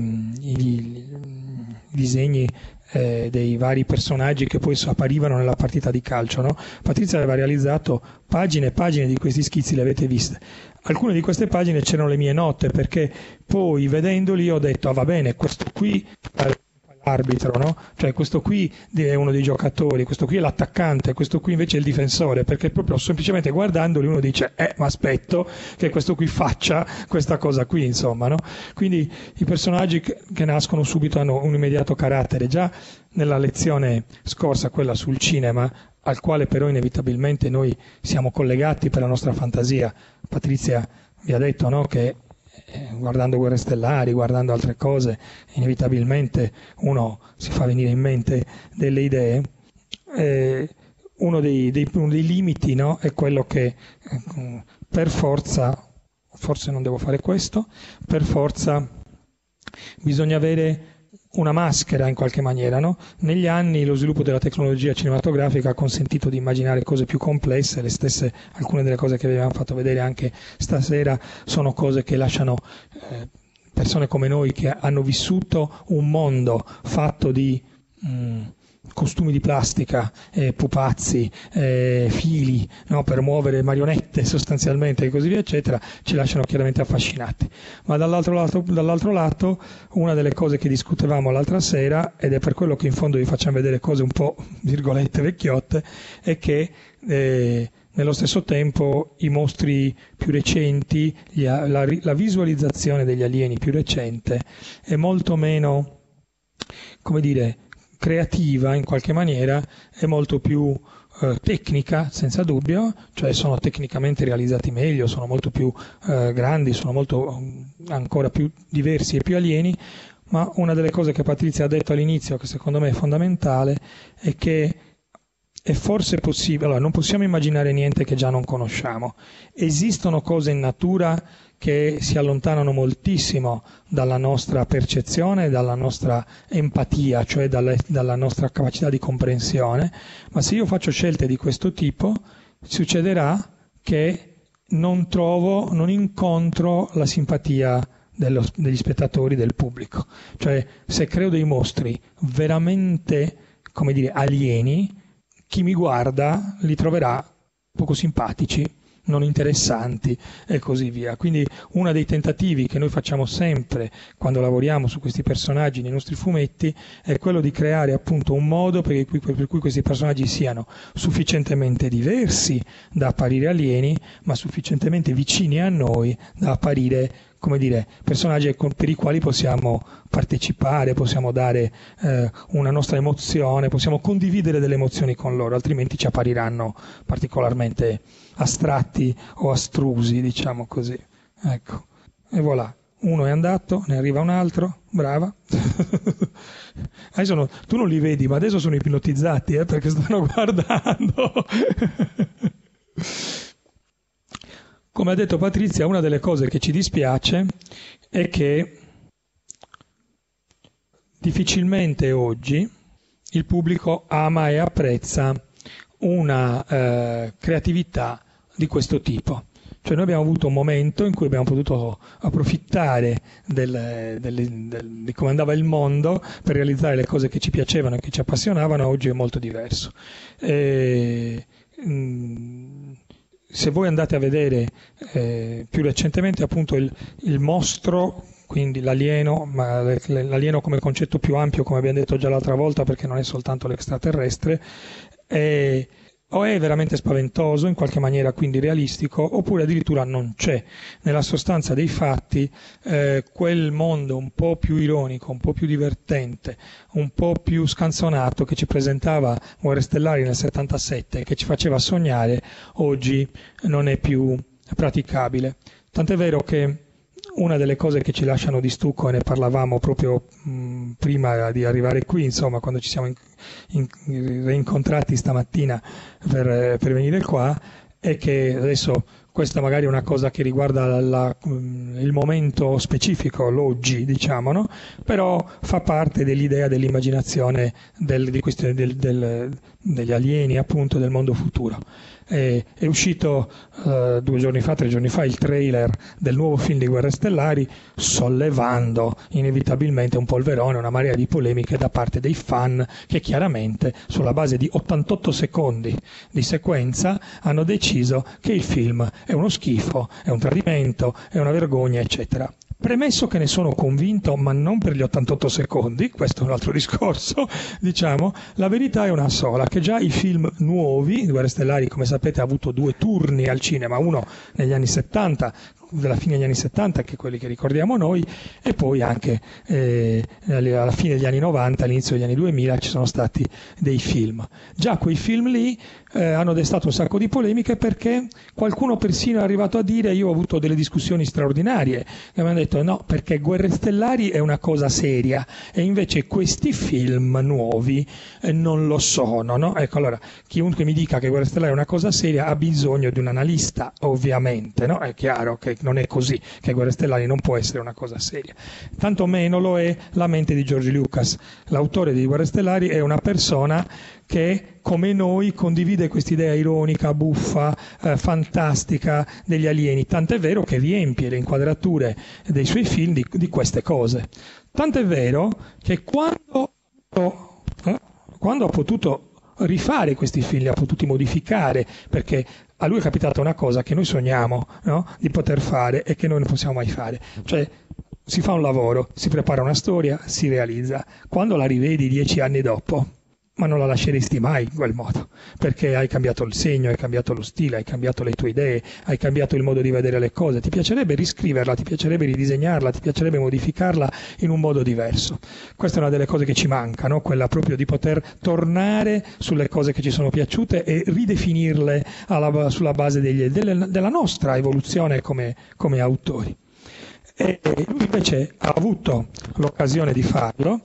disegni eh, dei vari personaggi che poi apparivano nella partita di calcio. No? Patrizia aveva realizzato pagine e pagine di questi schizzi, le avete viste alcune di queste pagine c'erano le mie note perché poi vedendoli ho detto ah va bene questo qui è l'arbitro no? cioè questo qui è uno dei giocatori questo qui è l'attaccante questo qui invece è il difensore perché proprio semplicemente guardandoli uno dice eh ma aspetto che questo qui faccia questa cosa qui insomma no? quindi i personaggi che nascono subito hanno un immediato carattere già nella lezione scorsa quella sul cinema al quale però inevitabilmente noi siamo collegati per la nostra fantasia. Patrizia vi ha detto no, che guardando Guerre Stellari, guardando altre cose, inevitabilmente uno si fa venire in mente delle idee. Eh, uno dei, dei, uno dei limiti no, è quello che eh, per forza, forse non devo fare questo, per forza bisogna avere una maschera in qualche maniera. No? Negli anni lo sviluppo della tecnologia cinematografica ha consentito di immaginare cose più complesse, le stesse, alcune delle cose che abbiamo fatto vedere anche stasera sono cose che lasciano eh, persone come noi che hanno vissuto un mondo fatto di... Mh, costumi di plastica, eh, pupazzi, eh, fili no, per muovere marionette sostanzialmente e così via, eccetera, ci lasciano chiaramente affascinati. Ma dall'altro lato, dall'altro lato, una delle cose che discutevamo l'altra sera, ed è per quello che in fondo vi facciamo vedere cose un po', virgolette, vecchiotte, è che eh, nello stesso tempo i mostri più recenti, la, la visualizzazione degli alieni più recente è molto meno, come dire, creativa in qualche maniera è molto più eh, tecnica, senza dubbio, cioè sono tecnicamente realizzati meglio, sono molto più eh, grandi, sono molto mm, ancora più diversi e più alieni, ma una delle cose che Patrizia ha detto all'inizio, che secondo me è fondamentale, è che è forse possibile, allora non possiamo immaginare niente che già non conosciamo. Esistono cose in natura che si allontanano moltissimo dalla nostra percezione, dalla nostra empatia, cioè dalle, dalla nostra capacità di comprensione, ma se io faccio scelte di questo tipo, succederà che non trovo, non incontro la simpatia dello, degli spettatori, del pubblico. Cioè, se creo dei mostri veramente, come dire, alieni, chi mi guarda li troverà poco simpatici non interessanti e così via. Quindi uno dei tentativi che noi facciamo sempre quando lavoriamo su questi personaggi nei nostri fumetti è quello di creare appunto un modo per cui, per cui questi personaggi siano sufficientemente diversi da apparire alieni, ma sufficientemente vicini a noi da apparire come dire, personaggi per i quali possiamo partecipare, possiamo dare eh, una nostra emozione, possiamo condividere delle emozioni con loro, altrimenti ci appariranno particolarmente astratti o astrusi, diciamo così. Ecco. E voilà, uno è andato, ne arriva un altro, brava. no, tu non li vedi, ma adesso sono ipnotizzati eh, perché stanno guardando. Come ha detto Patrizia, una delle cose che ci dispiace è che difficilmente oggi il pubblico ama e apprezza una eh, creatività di questo tipo. Cioè noi abbiamo avuto un momento in cui abbiamo potuto approfittare del, del, del, di come andava il mondo per realizzare le cose che ci piacevano e che ci appassionavano, oggi è molto diverso. E, mh, mm, se voi andate a vedere eh, più recentemente appunto il, il mostro quindi l'alieno, ma l'alieno come concetto più ampio, come abbiamo detto già l'altra volta, perché non è soltanto l'extraterrestre, è, o è veramente spaventoso, in qualche maniera quindi realistico, oppure addirittura non c'è. Nella sostanza dei fatti, eh, quel mondo un po' più ironico, un po' più divertente, un po' più scanzonato che ci presentava Guerre Stellari nel 77, che ci faceva sognare, oggi non è più praticabile. Tant'è vero che una delle cose che ci lasciano di stucco, e ne parlavamo proprio prima di arrivare qui, insomma, quando ci siamo in, in, reincontrati stamattina per, per venire qua, è che adesso questa magari è una cosa che riguarda la, il momento specifico, l'oggi, diciamo, no? però fa parte dell'idea dell'immaginazione del, di questi, del, del, degli alieni, appunto, del mondo futuro. È, è uscito uh, due giorni fa, tre giorni fa, il trailer del nuovo film di Guerre Stellari, sollevando inevitabilmente un polverone, una marea di polemiche da parte dei fan che chiaramente, sulla base di 88 secondi di sequenza, hanno deciso che il film è uno schifo, è un tradimento, è una vergogna, eccetera. Premesso che ne sono convinto, ma non per gli 88 secondi, questo è un altro discorso, diciamo, la verità è una sola, che già i film nuovi, Guerre Stellari come sapete ha avuto due turni al cinema, uno negli anni 70 della fine degli anni 70, che quelli che ricordiamo noi, e poi anche eh, alla fine degli anni 90, all'inizio degli anni 2000 ci sono stati dei film. Già quei film lì eh, hanno destato un sacco di polemiche perché qualcuno persino è arrivato a dire, io ho avuto delle discussioni straordinarie, che mi hanno detto no, perché Guerre Stellari è una cosa seria e invece questi film nuovi eh, non lo sono. No? Ecco, allora, chiunque mi dica che Guerre Stellari è una cosa seria ha bisogno di un analista, ovviamente, no? è chiaro che non è così, che Guerre Stellari non può essere una cosa seria. Tanto meno lo è la mente di George Lucas. L'autore di Guerre Stellari è una persona che come noi condivide quest'idea ironica, buffa, eh, fantastica degli alieni, tant'è vero che riempie le inquadrature dei suoi film di, di queste cose. Tant'è vero che quando, eh, quando ha potuto rifare questi film, li ha potuti modificare, perché a lui è capitata una cosa che noi sogniamo no? di poter fare e che noi non possiamo mai fare. Cioè, si fa un lavoro, si prepara una storia, si realizza. Quando la rivedi dieci anni dopo, ma non la lasceresti mai in quel modo, perché hai cambiato il segno, hai cambiato lo stile, hai cambiato le tue idee, hai cambiato il modo di vedere le cose, ti piacerebbe riscriverla, ti piacerebbe ridisegnarla, ti piacerebbe modificarla in un modo diverso. Questa è una delle cose che ci manca, no? quella proprio di poter tornare sulle cose che ci sono piaciute e ridefinirle alla, sulla base degli, delle, della nostra evoluzione come, come autori. E lui invece ha avuto l'occasione di farlo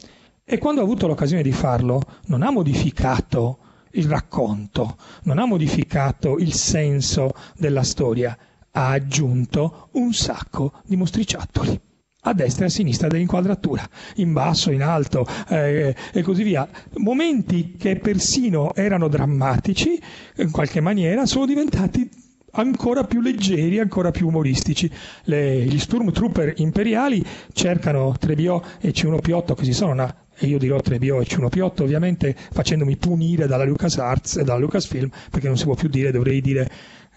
e quando ha avuto l'occasione di farlo non ha modificato il racconto, non ha modificato il senso della storia, ha aggiunto un sacco di mostriciattoli a destra e a sinistra dell'inquadratura, in basso, in alto eh, e così via. Momenti che persino erano drammatici, in qualche maniera, sono diventati ancora più leggeri, ancora più umoristici. Le, gli Stormtrooper imperiali cercano Trebiò e C1P8 che si sono una e io dirò 3BO e C1P8 ovviamente facendomi punire dalla LucasArts e dalla Lucasfilm perché non si può più dire, dovrei dire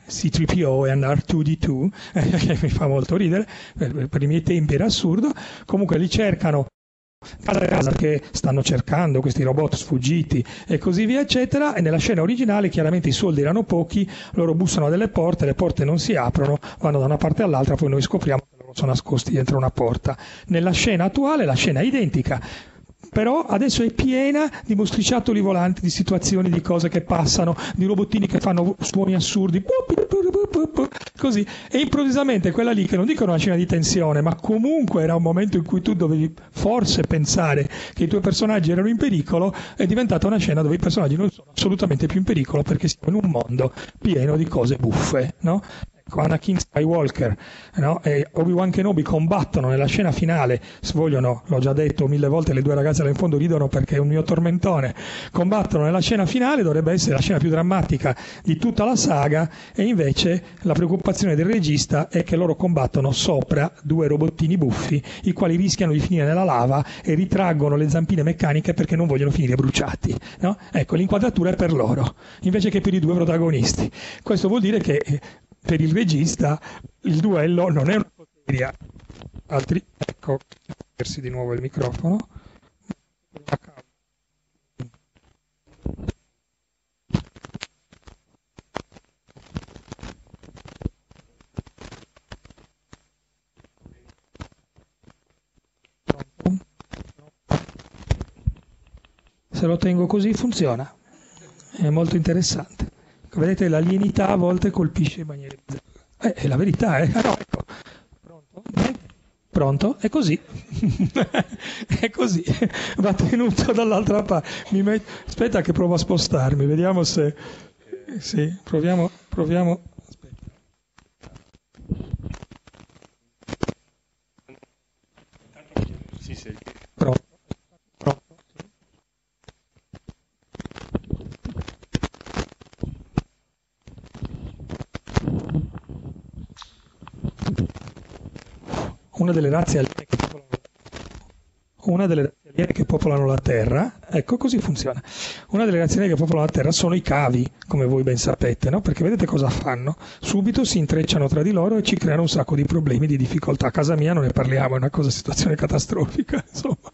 C3PO e un R2D2 che mi fa molto ridere, per, per i miei tempi era assurdo, comunque li cercano casa a casa che stanno cercando questi robot sfuggiti e così via eccetera. E nella scena originale chiaramente i soldi erano pochi loro bussano a delle porte le porte non si aprono vanno da una parte all'altra poi noi scopriamo che loro sono nascosti dentro una porta. Nella scena attuale la scena è identica però adesso è piena di mostriciattoli volanti, di situazioni, di cose che passano, di robottini che fanno suoni assurdi, così. E improvvisamente quella lì, che non dico una scena di tensione, ma comunque era un momento in cui tu dovevi forse pensare che i tuoi personaggi erano in pericolo, è diventata una scena dove i personaggi non sono assolutamente più in pericolo perché siamo in un mondo pieno di cose buffe, no? Anakin Skywalker no? e Obi-Wan Kenobi combattono nella scena finale, svogliono, l'ho già detto mille volte, le due ragazze là in fondo ridono perché è un mio tormentone, combattono nella scena finale, dovrebbe essere la scena più drammatica di tutta la saga e invece la preoccupazione del regista è che loro combattono sopra due robottini buffi, i quali rischiano di finire nella lava e ritraggono le zampine meccaniche perché non vogliono finire bruciati. No? Ecco, l'inquadratura è per loro, invece che per i due protagonisti. Questo vuol dire che per il regista il duello non è una poteria. Altri, ecco, persi di nuovo il microfono. Se lo tengo così funziona, è molto interessante. Vedete, l'alienità a volte colpisce in maniera Eh, è la verità, eh? Ah, no, ecco. Pronto? Pronto? È così. è così. Va tenuto dall'altra parte. Met... Aspetta che provo a spostarmi, vediamo se... Sì, proviamo... proviamo... Aspetta. Sì, sì. Pronto? Una delle razze aliene che popolano, delle razze aliene che popolano la Terra, ecco così funziona, una delle reazioni che popolano la Terra sono i cavi, come voi ben sapete, no? perché vedete cosa fanno? Subito si intrecciano tra di loro e ci creano un sacco di problemi, di difficoltà. A casa mia non ne parliamo, è una cosa, situazione catastrofica. Insomma.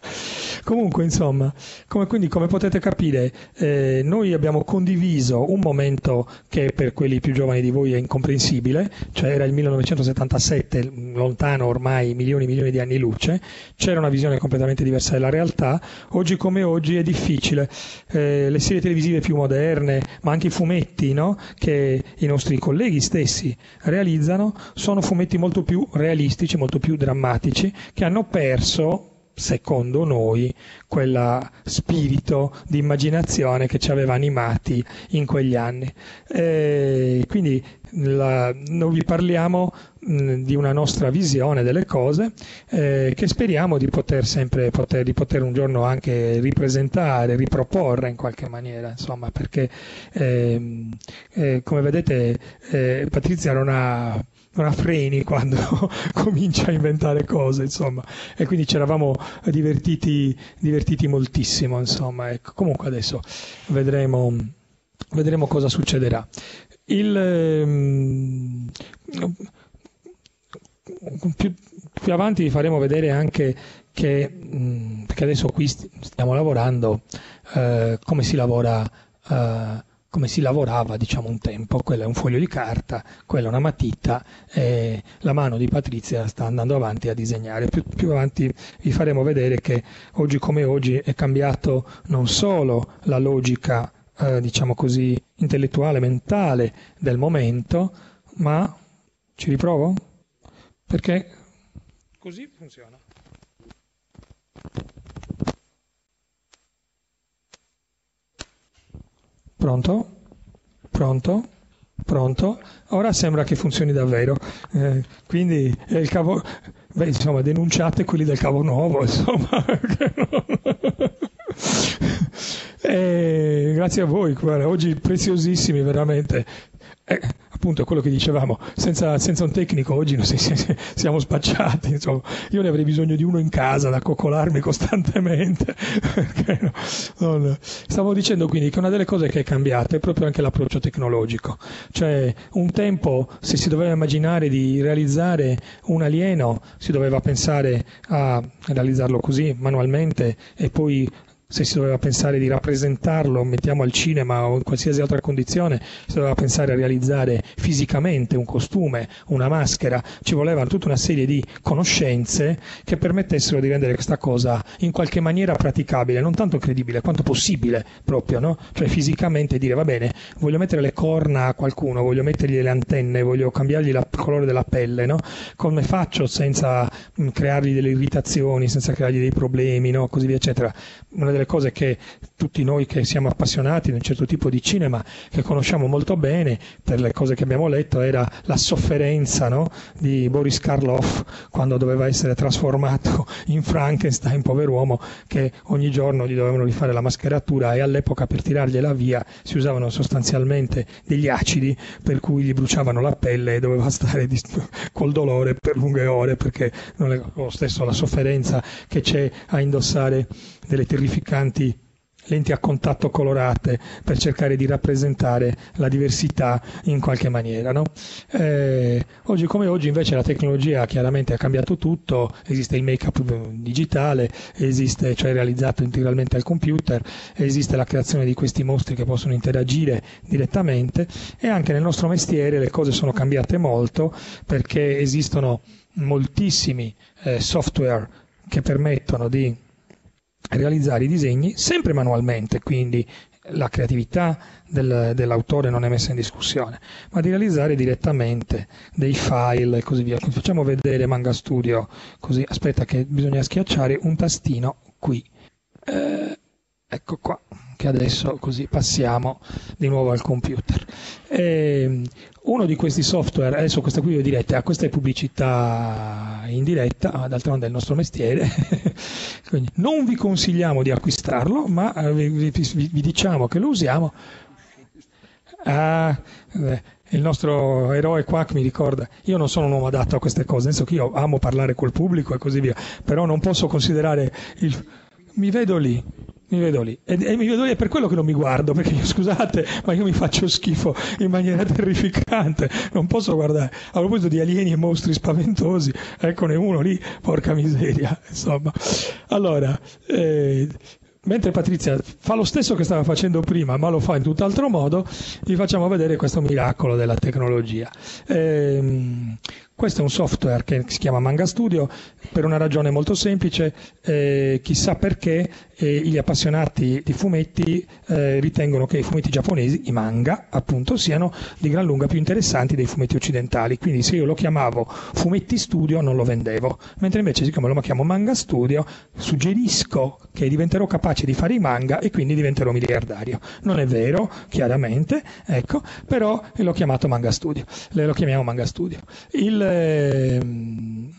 Comunque, insomma, come, quindi come potete capire, eh, noi abbiamo condiviso un momento che per quelli più giovani di voi è incomprensibile, cioè era il 1977, lontano ormai milioni e milioni di anni luce, c'era una visione completamente diversa della realtà, oggi come oggi è difficile. Eh, le serie televisive più moderne, ma anche i fumetti no? che i nostri colleghi stessi realizzano, sono fumetti molto più realistici, molto più drammatici, che hanno perso secondo noi, quel spirito di immaginazione che ci aveva animati in quegli anni. E quindi la, noi vi parliamo mh, di una nostra visione delle cose eh, che speriamo di poter sempre poter, di poter un giorno anche ripresentare, riproporre in qualche maniera, insomma, perché eh, eh, come vedete eh, Patrizia non ha non ha freni quando comincia a inventare cose, insomma. E quindi ci eravamo divertiti, divertiti moltissimo, insomma. Ecco. Comunque adesso vedremo, vedremo cosa succederà. Il, um, più, più, avanti vi faremo vedere anche che, um, perché adesso qui stiamo lavorando, uh, come si lavora. Uh, come si lavorava diciamo un tempo, quello è un foglio di carta, quella è una matita e la mano di Patrizia sta andando avanti a disegnare. Più, più, avanti vi faremo vedere che oggi come oggi è cambiato non solo la logica eh, diciamo così intellettuale, mentale del momento, ma ci riprovo? Perché così funziona. Pronto? Pronto? Pronto? Ora sembra che funzioni davvero. Eh, quindi è il cavo... Beh, insomma, denunciate quelli del cavo nuovo, insomma. Eh, grazie a voi, guarda, oggi preziosissimi veramente. Eh, appunto quello che dicevamo, senza, senza un tecnico oggi siamo spacciati, insomma. io ne avrei bisogno di uno in casa da coccolarmi costantemente. No, Stavo dicendo quindi che una delle cose che è cambiata è proprio anche l'approccio tecnologico, cioè un tempo se si doveva immaginare di realizzare un alieno si doveva pensare a realizzarlo così manualmente e poi se si doveva pensare di rappresentarlo, mettiamo al cinema o in qualsiasi altra condizione, si doveva pensare a realizzare fisicamente un costume, una maschera, ci voleva tutta una serie di conoscenze che permettessero di rendere questa cosa in qualche maniera praticabile, non tanto credibile quanto possibile proprio, no? Cioè fisicamente dire va bene, voglio mettere le corna a qualcuno, voglio mettergli le antenne, voglio cambiargli il colore della pelle, no? Come faccio senza creargli delle irritazioni, senza creargli dei problemi, no? Così via, eccetera. Una delle cose che tutti noi che siamo appassionati di un certo tipo di cinema, che conosciamo molto bene, per le cose che abbiamo letto, era la sofferenza no? di Boris Karloff quando doveva essere trasformato in Frankenstein, pover'uomo, che ogni giorno gli dovevano rifare la mascheratura e all'epoca per tirargliela via si usavano sostanzialmente degli acidi per cui gli bruciavano la pelle e doveva stare di, col dolore per lunghe ore perché non è lo stesso la sofferenza che c'è a indossare delle terrificanti lenti a contatto colorate per cercare di rappresentare la diversità in qualche maniera. No? Eh, oggi come oggi invece la tecnologia chiaramente ha cambiato tutto, esiste il make-up digitale, esiste, cioè realizzato integralmente al computer, esiste la creazione di questi mostri che possono interagire direttamente e anche nel nostro mestiere le cose sono cambiate molto perché esistono moltissimi eh, software che permettono di realizzare i disegni sempre manualmente, quindi la creatività del, dell'autore non è messa in discussione, ma di realizzare direttamente dei file e così via. Facciamo vedere Manga Studio, così aspetta che bisogna schiacciare un tastino qui. Eh, ecco qua che adesso così passiamo di nuovo al computer. E ehm, uno di questi software, adesso questa qui vi direte, ah, questa è pubblicità in diretta, d'altronde è il nostro mestiere, quindi non vi consigliamo di acquistarlo, ma eh, vi, vi, vi diciamo che lo usiamo. Ah, il nostro eroe Quack mi ricorda, io non sono un uomo adatto a queste cose, nel senso che io amo parlare col pubblico e così via, però non posso considerare il... Mi vedo lì, mi vedo lì. E, e, mi vedo lì è per quello che non mi guardo perché io, scusate ma io mi faccio schifo in maniera terrificante. Non posso guardare. A proposito di alieni e mostri spaventosi eccone uno lì porca miseria insomma. Allora eh, mentre Patrizia fa lo stesso che stava facendo prima, ma lo fa in tutt'altro modo, vi facciamo vedere questo miracolo della tecnologia. Ehm, questo è un software che si chiama Manga Studio per una ragione molto semplice, eh, chissà perché eh, gli appassionati di fumetti eh, ritengono che i fumetti giapponesi, i manga appunto, siano di gran lunga più interessanti dei fumetti occidentali, quindi se io lo chiamavo fumetti studio non lo vendevo, mentre invece siccome lo chiamo Manga Studio suggerisco che diventerò capace di fare i manga e quindi diventerò miliardario. Non è vero, chiaramente, ecco, però l'ho chiamato Manga Studio, lo chiamiamo Manga Studio. Il, Ehm,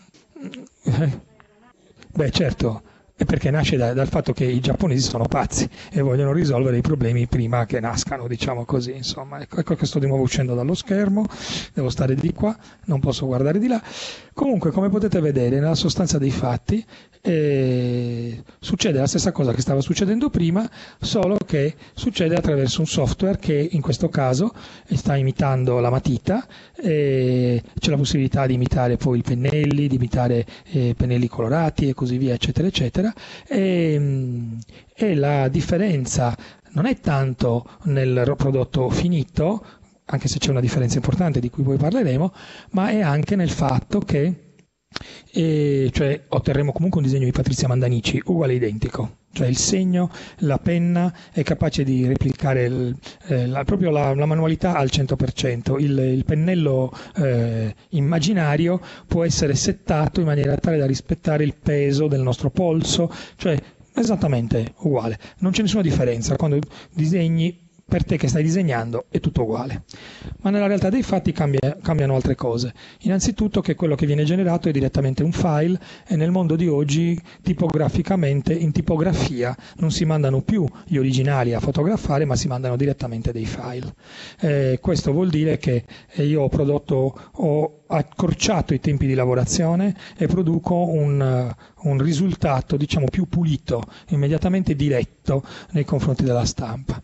beh, certo, è perché nasce da, dal fatto che i giapponesi sono pazzi e vogliono risolvere i problemi prima che nascano, diciamo così. Insomma, ecco, ecco che sto di nuovo uscendo dallo schermo, devo stare di qua, non posso guardare di là. Comunque, come potete vedere, nella sostanza dei fatti eh, succede la stessa cosa che stava succedendo prima, solo che succede attraverso un software che in questo caso sta imitando la matita, eh, c'è la possibilità di imitare poi i pennelli, di imitare eh, pennelli colorati e così via, eccetera, eccetera. E, e la differenza non è tanto nel prodotto finito, anche se c'è una differenza importante di cui poi parleremo, ma è anche nel fatto che e cioè otterremo comunque un disegno di Patrizia Mandanici uguale identico cioè il segno, la penna è capace di replicare il, eh, la, proprio la, la, manualità al 100%, il, il pennello eh, immaginario può essere settato in maniera tale da rispettare il peso del nostro polso, cioè esattamente uguale, non c'è nessuna differenza. Quando disegni per te che stai disegnando è tutto uguale. Ma nella realtà dei fatti cambia, cambiano altre cose. Innanzitutto che quello che viene generato è direttamente un file e nel mondo di oggi tipograficamente in tipografia non si mandano più gli originali a fotografare ma si mandano direttamente dei file. Eh, questo vuol dire che io ho prodotto, ho accorciato i tempi di lavorazione e produco un, un risultato diciamo, più pulito, immediatamente diretto nei confronti della stampa.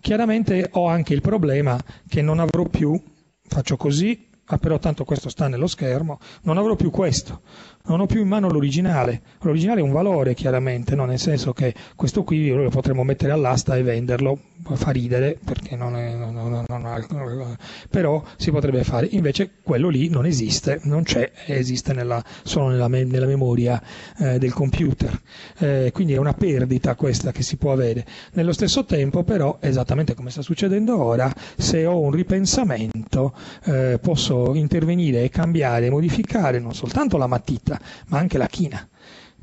Chiaramente ho anche il problema che non avrò più, faccio così, ah, però tanto questo sta nello schermo, non avrò più questo, non ho più in mano l'originale. L'originale è un valore chiaramente, no? nel senso che questo qui lo potremmo mettere all'asta e venderlo, fa ridere perché non è, non, non, non, però si potrebbe fare. Invece quello lì non esiste, non c'è, esiste nella, solo nella, me, nella memoria eh, del computer. Eh, quindi è una perdita questa che si può avere. Nello stesso tempo però, esattamente come sta succedendo ora, se ho un ripensamento eh, posso intervenire e cambiare, modificare non soltanto la matita, ma anche la china.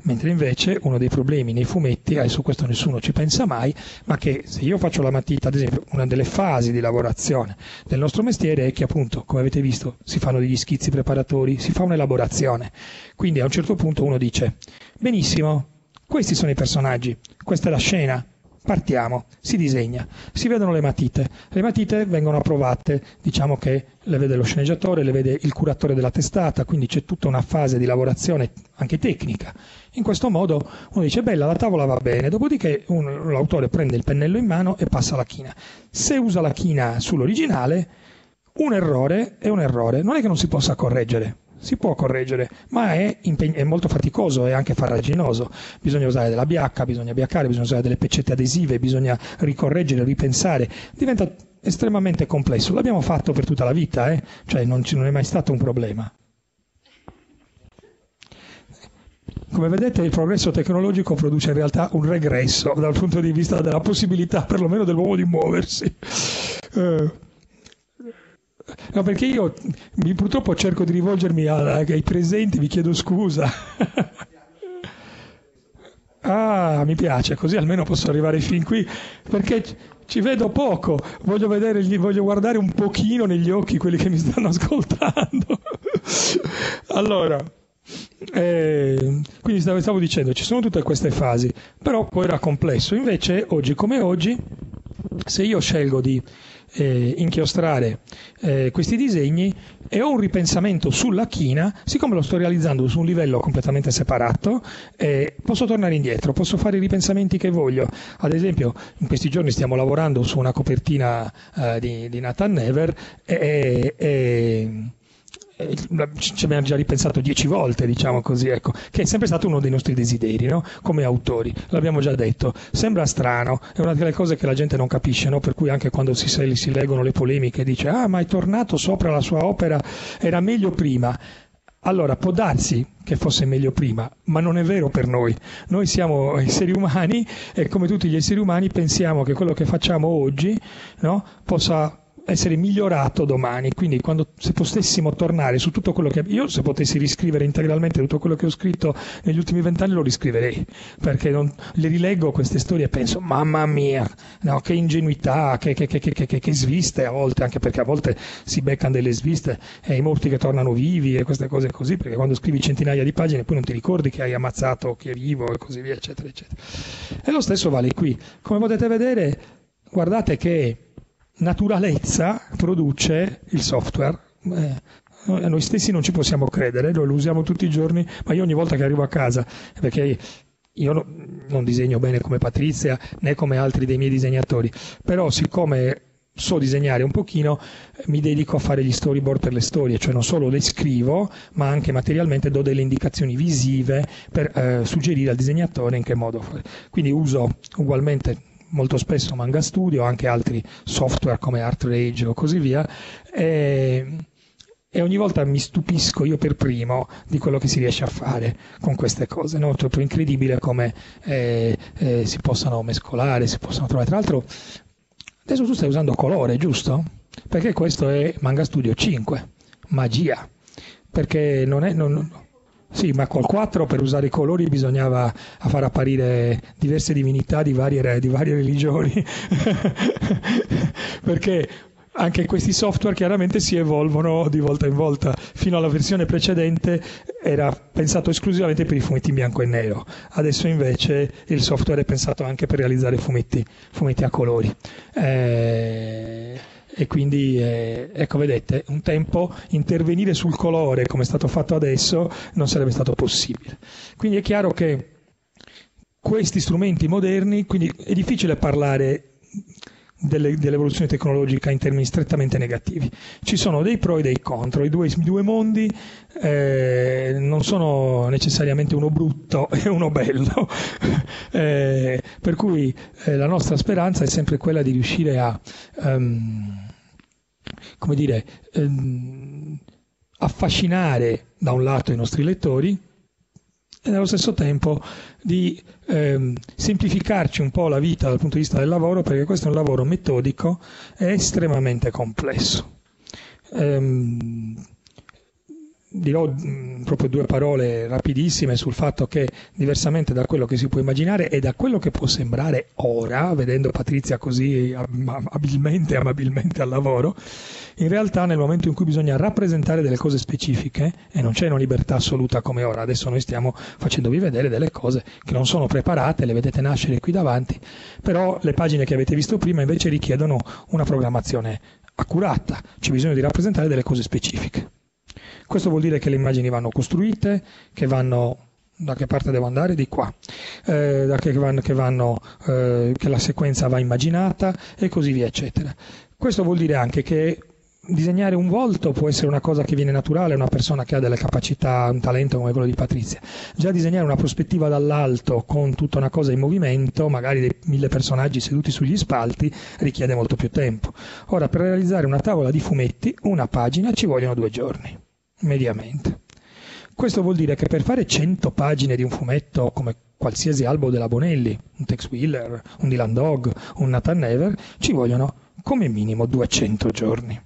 Mentre invece uno dei problemi nei fumetti, e su questo nessuno ci pensa mai, ma che se io faccio la matita, ad esempio, una delle fasi di lavorazione del nostro mestiere è che appunto, come avete visto, si fanno degli schizzi preparatori, si fa un'elaborazione. Quindi a un certo punto uno dice, benissimo, questi sono i personaggi, questa è la scena, Partiamo, si disegna, si vedono le matite, le matite vengono approvate, diciamo che le vede lo sceneggiatore, le vede il curatore della testata, quindi c'è tutta una fase di lavorazione anche tecnica. In questo modo uno dice bella, la tavola va bene, dopodiché un, l'autore prende il pennello in mano e passa la china. Se usa la china sull'originale, un errore è un errore, non è che non si possa correggere, si può correggere, ma è, impeg- è, molto faticoso e anche farraginoso. Bisogna usare della biacca, bisogna biaccare, bisogna usare delle peccette adesive, bisogna ricorreggere, ripensare. Diventa estremamente complesso. L'abbiamo fatto per tutta la vita, eh? cioè non, ci, non è mai stato un problema. Come vedete il progresso tecnologico produce in realtà un regresso dal punto di vista della possibilità perlomeno dell'uomo di muoversi. Uh, No, perché io purtroppo cerco di rivolgermi ai presenti, vi chiedo scusa. ah, mi piace, così almeno posso arrivare fin qui, perché ci vedo poco, voglio, vedere, voglio guardare un pochino negli occhi quelli che mi stanno ascoltando. allora, eh, quindi stavo, stavo dicendo, ci sono tutte queste fasi, però poi era complesso. Invece, oggi come oggi, se io scelgo di eh, inchiostrare eh, questi disegni e ho un ripensamento sulla china, siccome lo sto realizzando su un livello completamente separato, eh, posso tornare indietro, posso fare i ripensamenti che voglio. Ad esempio, in questi giorni stiamo lavorando su una copertina eh, di, di Nathan Never e, e ci abbiamo già ripensato dieci volte, diciamo così, ecco, che è sempre stato uno dei nostri desideri, no? come autori, l'abbiamo già detto. Sembra strano, è una delle cose che la gente non capisce, no? per cui anche quando si, si leggono le polemiche dice ah ma è tornato sopra la sua opera, era meglio prima. Allora, può darsi che fosse meglio prima, ma non è vero per noi. Noi siamo esseri umani e come tutti gli esseri umani pensiamo che quello che facciamo oggi no, possa essere migliorato domani. Quindi, quando, se potessimo tornare su tutto quello che. Io, se potessi riscrivere integralmente tutto quello che ho scritto negli ultimi vent'anni, lo riscriverei. Perché non, le rileggo queste storie e penso, mamma mia, no, che ingenuità, che, che, che, che, sviste a volte, anche perché a volte si beccano delle sviste e i morti che tornano vivi e queste cose così. Perché quando scrivi centinaia di pagine poi non ti ricordi che hai ammazzato chi è vivo e così via, eccetera, eccetera. E lo stesso vale qui. Come potete vedere, guardate che naturalezza produce il software. Eh, noi stessi non ci possiamo credere, lo usiamo tutti i giorni, ma io ogni volta che arrivo a casa, perché io no, non disegno bene come Patrizia né come altri dei miei disegnatori, però siccome so disegnare un pochino, mi dedico a fare gli storyboard per le storie, cioè non solo le scrivo, ma anche materialmente do delle indicazioni visive per eh, suggerire al disegnatore in che modo fare. Quindi uso ugualmente molto spesso Manga Studio, anche altri software come ArtRage o così via, e, e, ogni volta mi stupisco io per primo di quello che si riesce a fare con queste cose, no? È proprio incredibile come eh, eh, si possano mescolare, si possano trovare. Tra l'altro, adesso tu stai usando colore, giusto? Perché questo è Manga Studio 5, magia, perché non è... Non, sì, ma col 4 per usare i colori bisognava far apparire diverse divinità di varie, di varie religioni, perché anche questi software chiaramente si evolvono di volta in volta. Fino alla versione precedente era pensato esclusivamente per i fumetti in bianco e nero, adesso invece il software è pensato anche per realizzare fumetti, fumetti a colori. Eh e quindi eh, ecco vedete un tempo intervenire sul colore come è stato fatto adesso non sarebbe stato possibile. Quindi è chiaro che questi strumenti moderni quindi è difficile parlare delle, dell'evoluzione tecnologica in termini strettamente negativi. Ci sono dei pro e dei contro, i due, i due mondi eh, non sono necessariamente uno brutto e uno bello, eh, per cui eh, la nostra speranza è sempre quella di riuscire a... Um, come dire, ehm, affascinare da un lato i nostri lettori e nello stesso tempo di ehm, semplificarci un po' la vita dal punto di vista del lavoro perché questo è un lavoro metodico e estremamente complesso. Ehm, dirò mm, proprio due parole rapidissime sul fatto che diversamente da quello che si può immaginare e da quello che può sembrare ora, vedendo Patrizia così abilmente e amabilmente al lavoro, in realtà nel momento in cui bisogna rappresentare delle cose specifiche e non c'è una libertà assoluta come ora, adesso noi stiamo facendovi vedere delle cose che non sono preparate, le vedete nascere qui davanti, però le pagine che avete visto prima invece richiedono una programmazione accurata, c'è bisogno di rappresentare delle cose specifiche. Questo vuol dire che le immagini vanno costruite, che vanno da che parte devo andare? Di qua, eh, che, vanno, che, vanno, eh, che la sequenza va immaginata e così via, eccetera. Questo vuol dire anche che disegnare un volto può essere una cosa che viene naturale a una persona che ha delle capacità, un talento come quello di Patrizia. Già disegnare una prospettiva dall'alto con tutta una cosa in movimento, magari dei mille personaggi seduti sugli spalti, richiede molto più tempo. Ora, per realizzare una tavola di fumetti, una pagina ci vogliono due giorni, mediamente. Questo vuol dire che per fare 100 pagine di un fumetto come qualsiasi albo della Bonelli, un Tex Wheeler, un Dylan Dog, un Nathan Never, ci vogliono come minimo 200 giorni.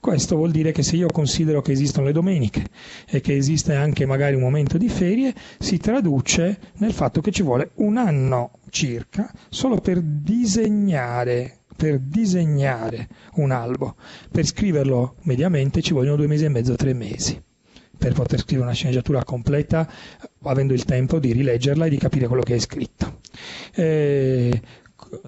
Questo vuol dire che se io considero che esistono le domeniche e che esiste anche magari un momento di ferie, si traduce nel fatto che ci vuole un anno circa solo per disegnare per disegnare un albo. Per scriverlo mediamente ci vogliono due mesi e mezzo, tre mesi per poter scrivere una sceneggiatura completa, avendo il tempo di rileggerla e di capire quello che è scritto. Eh,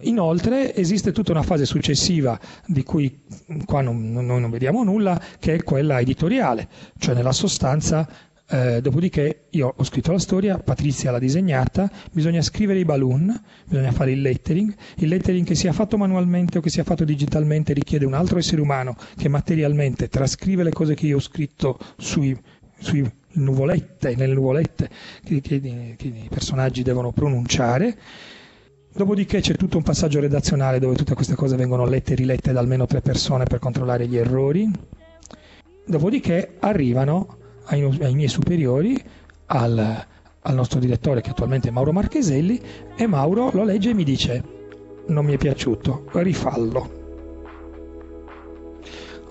Inoltre esiste tutta una fase successiva di cui qua non, noi non vediamo nulla, che è quella editoriale, cioè nella sostanza eh, dopodiché io ho scritto la storia, Patrizia l'ha disegnata, bisogna scrivere i balloon, bisogna fare il lettering. Il lettering che sia fatto manualmente o che sia fatto digitalmente richiede un altro essere umano che materialmente trascrive le cose che io ho scritto sui, sui nuvolette, nelle nuvolette che, che, che i personaggi devono pronunciare. Dopodiché c'è tutto un passaggio redazionale dove tutte queste cose vengono lette e rilette da almeno tre persone per controllare gli errori. Dopodiché arrivano ai, ai miei superiori, al, al nostro direttore che attualmente è Mauro Marcheselli e Mauro lo legge e mi dice non mi è piaciuto, rifallo.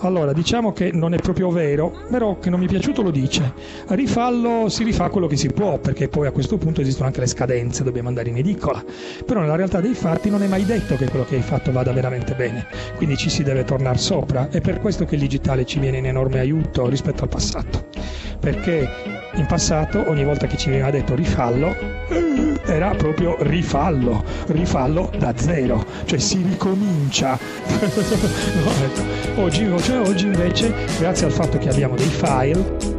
Allora, diciamo che non è proprio vero, però che non mi è piaciuto lo dice. Rifallo, si rifà quello che si può, perché poi a questo punto esistono anche le scadenze, dobbiamo andare in edicola. Però nella realtà dei fatti non è mai detto che quello che hai fatto vada veramente bene, quindi ci si deve tornare sopra. È per questo che il digitale ci viene in enorme aiuto rispetto al passato. Perché in passato, ogni volta che ci veniva detto rifallo, era proprio rifallo, rifallo da zero, cioè si ricomincia. oggi, cioè oggi invece, grazie al fatto che abbiamo dei file,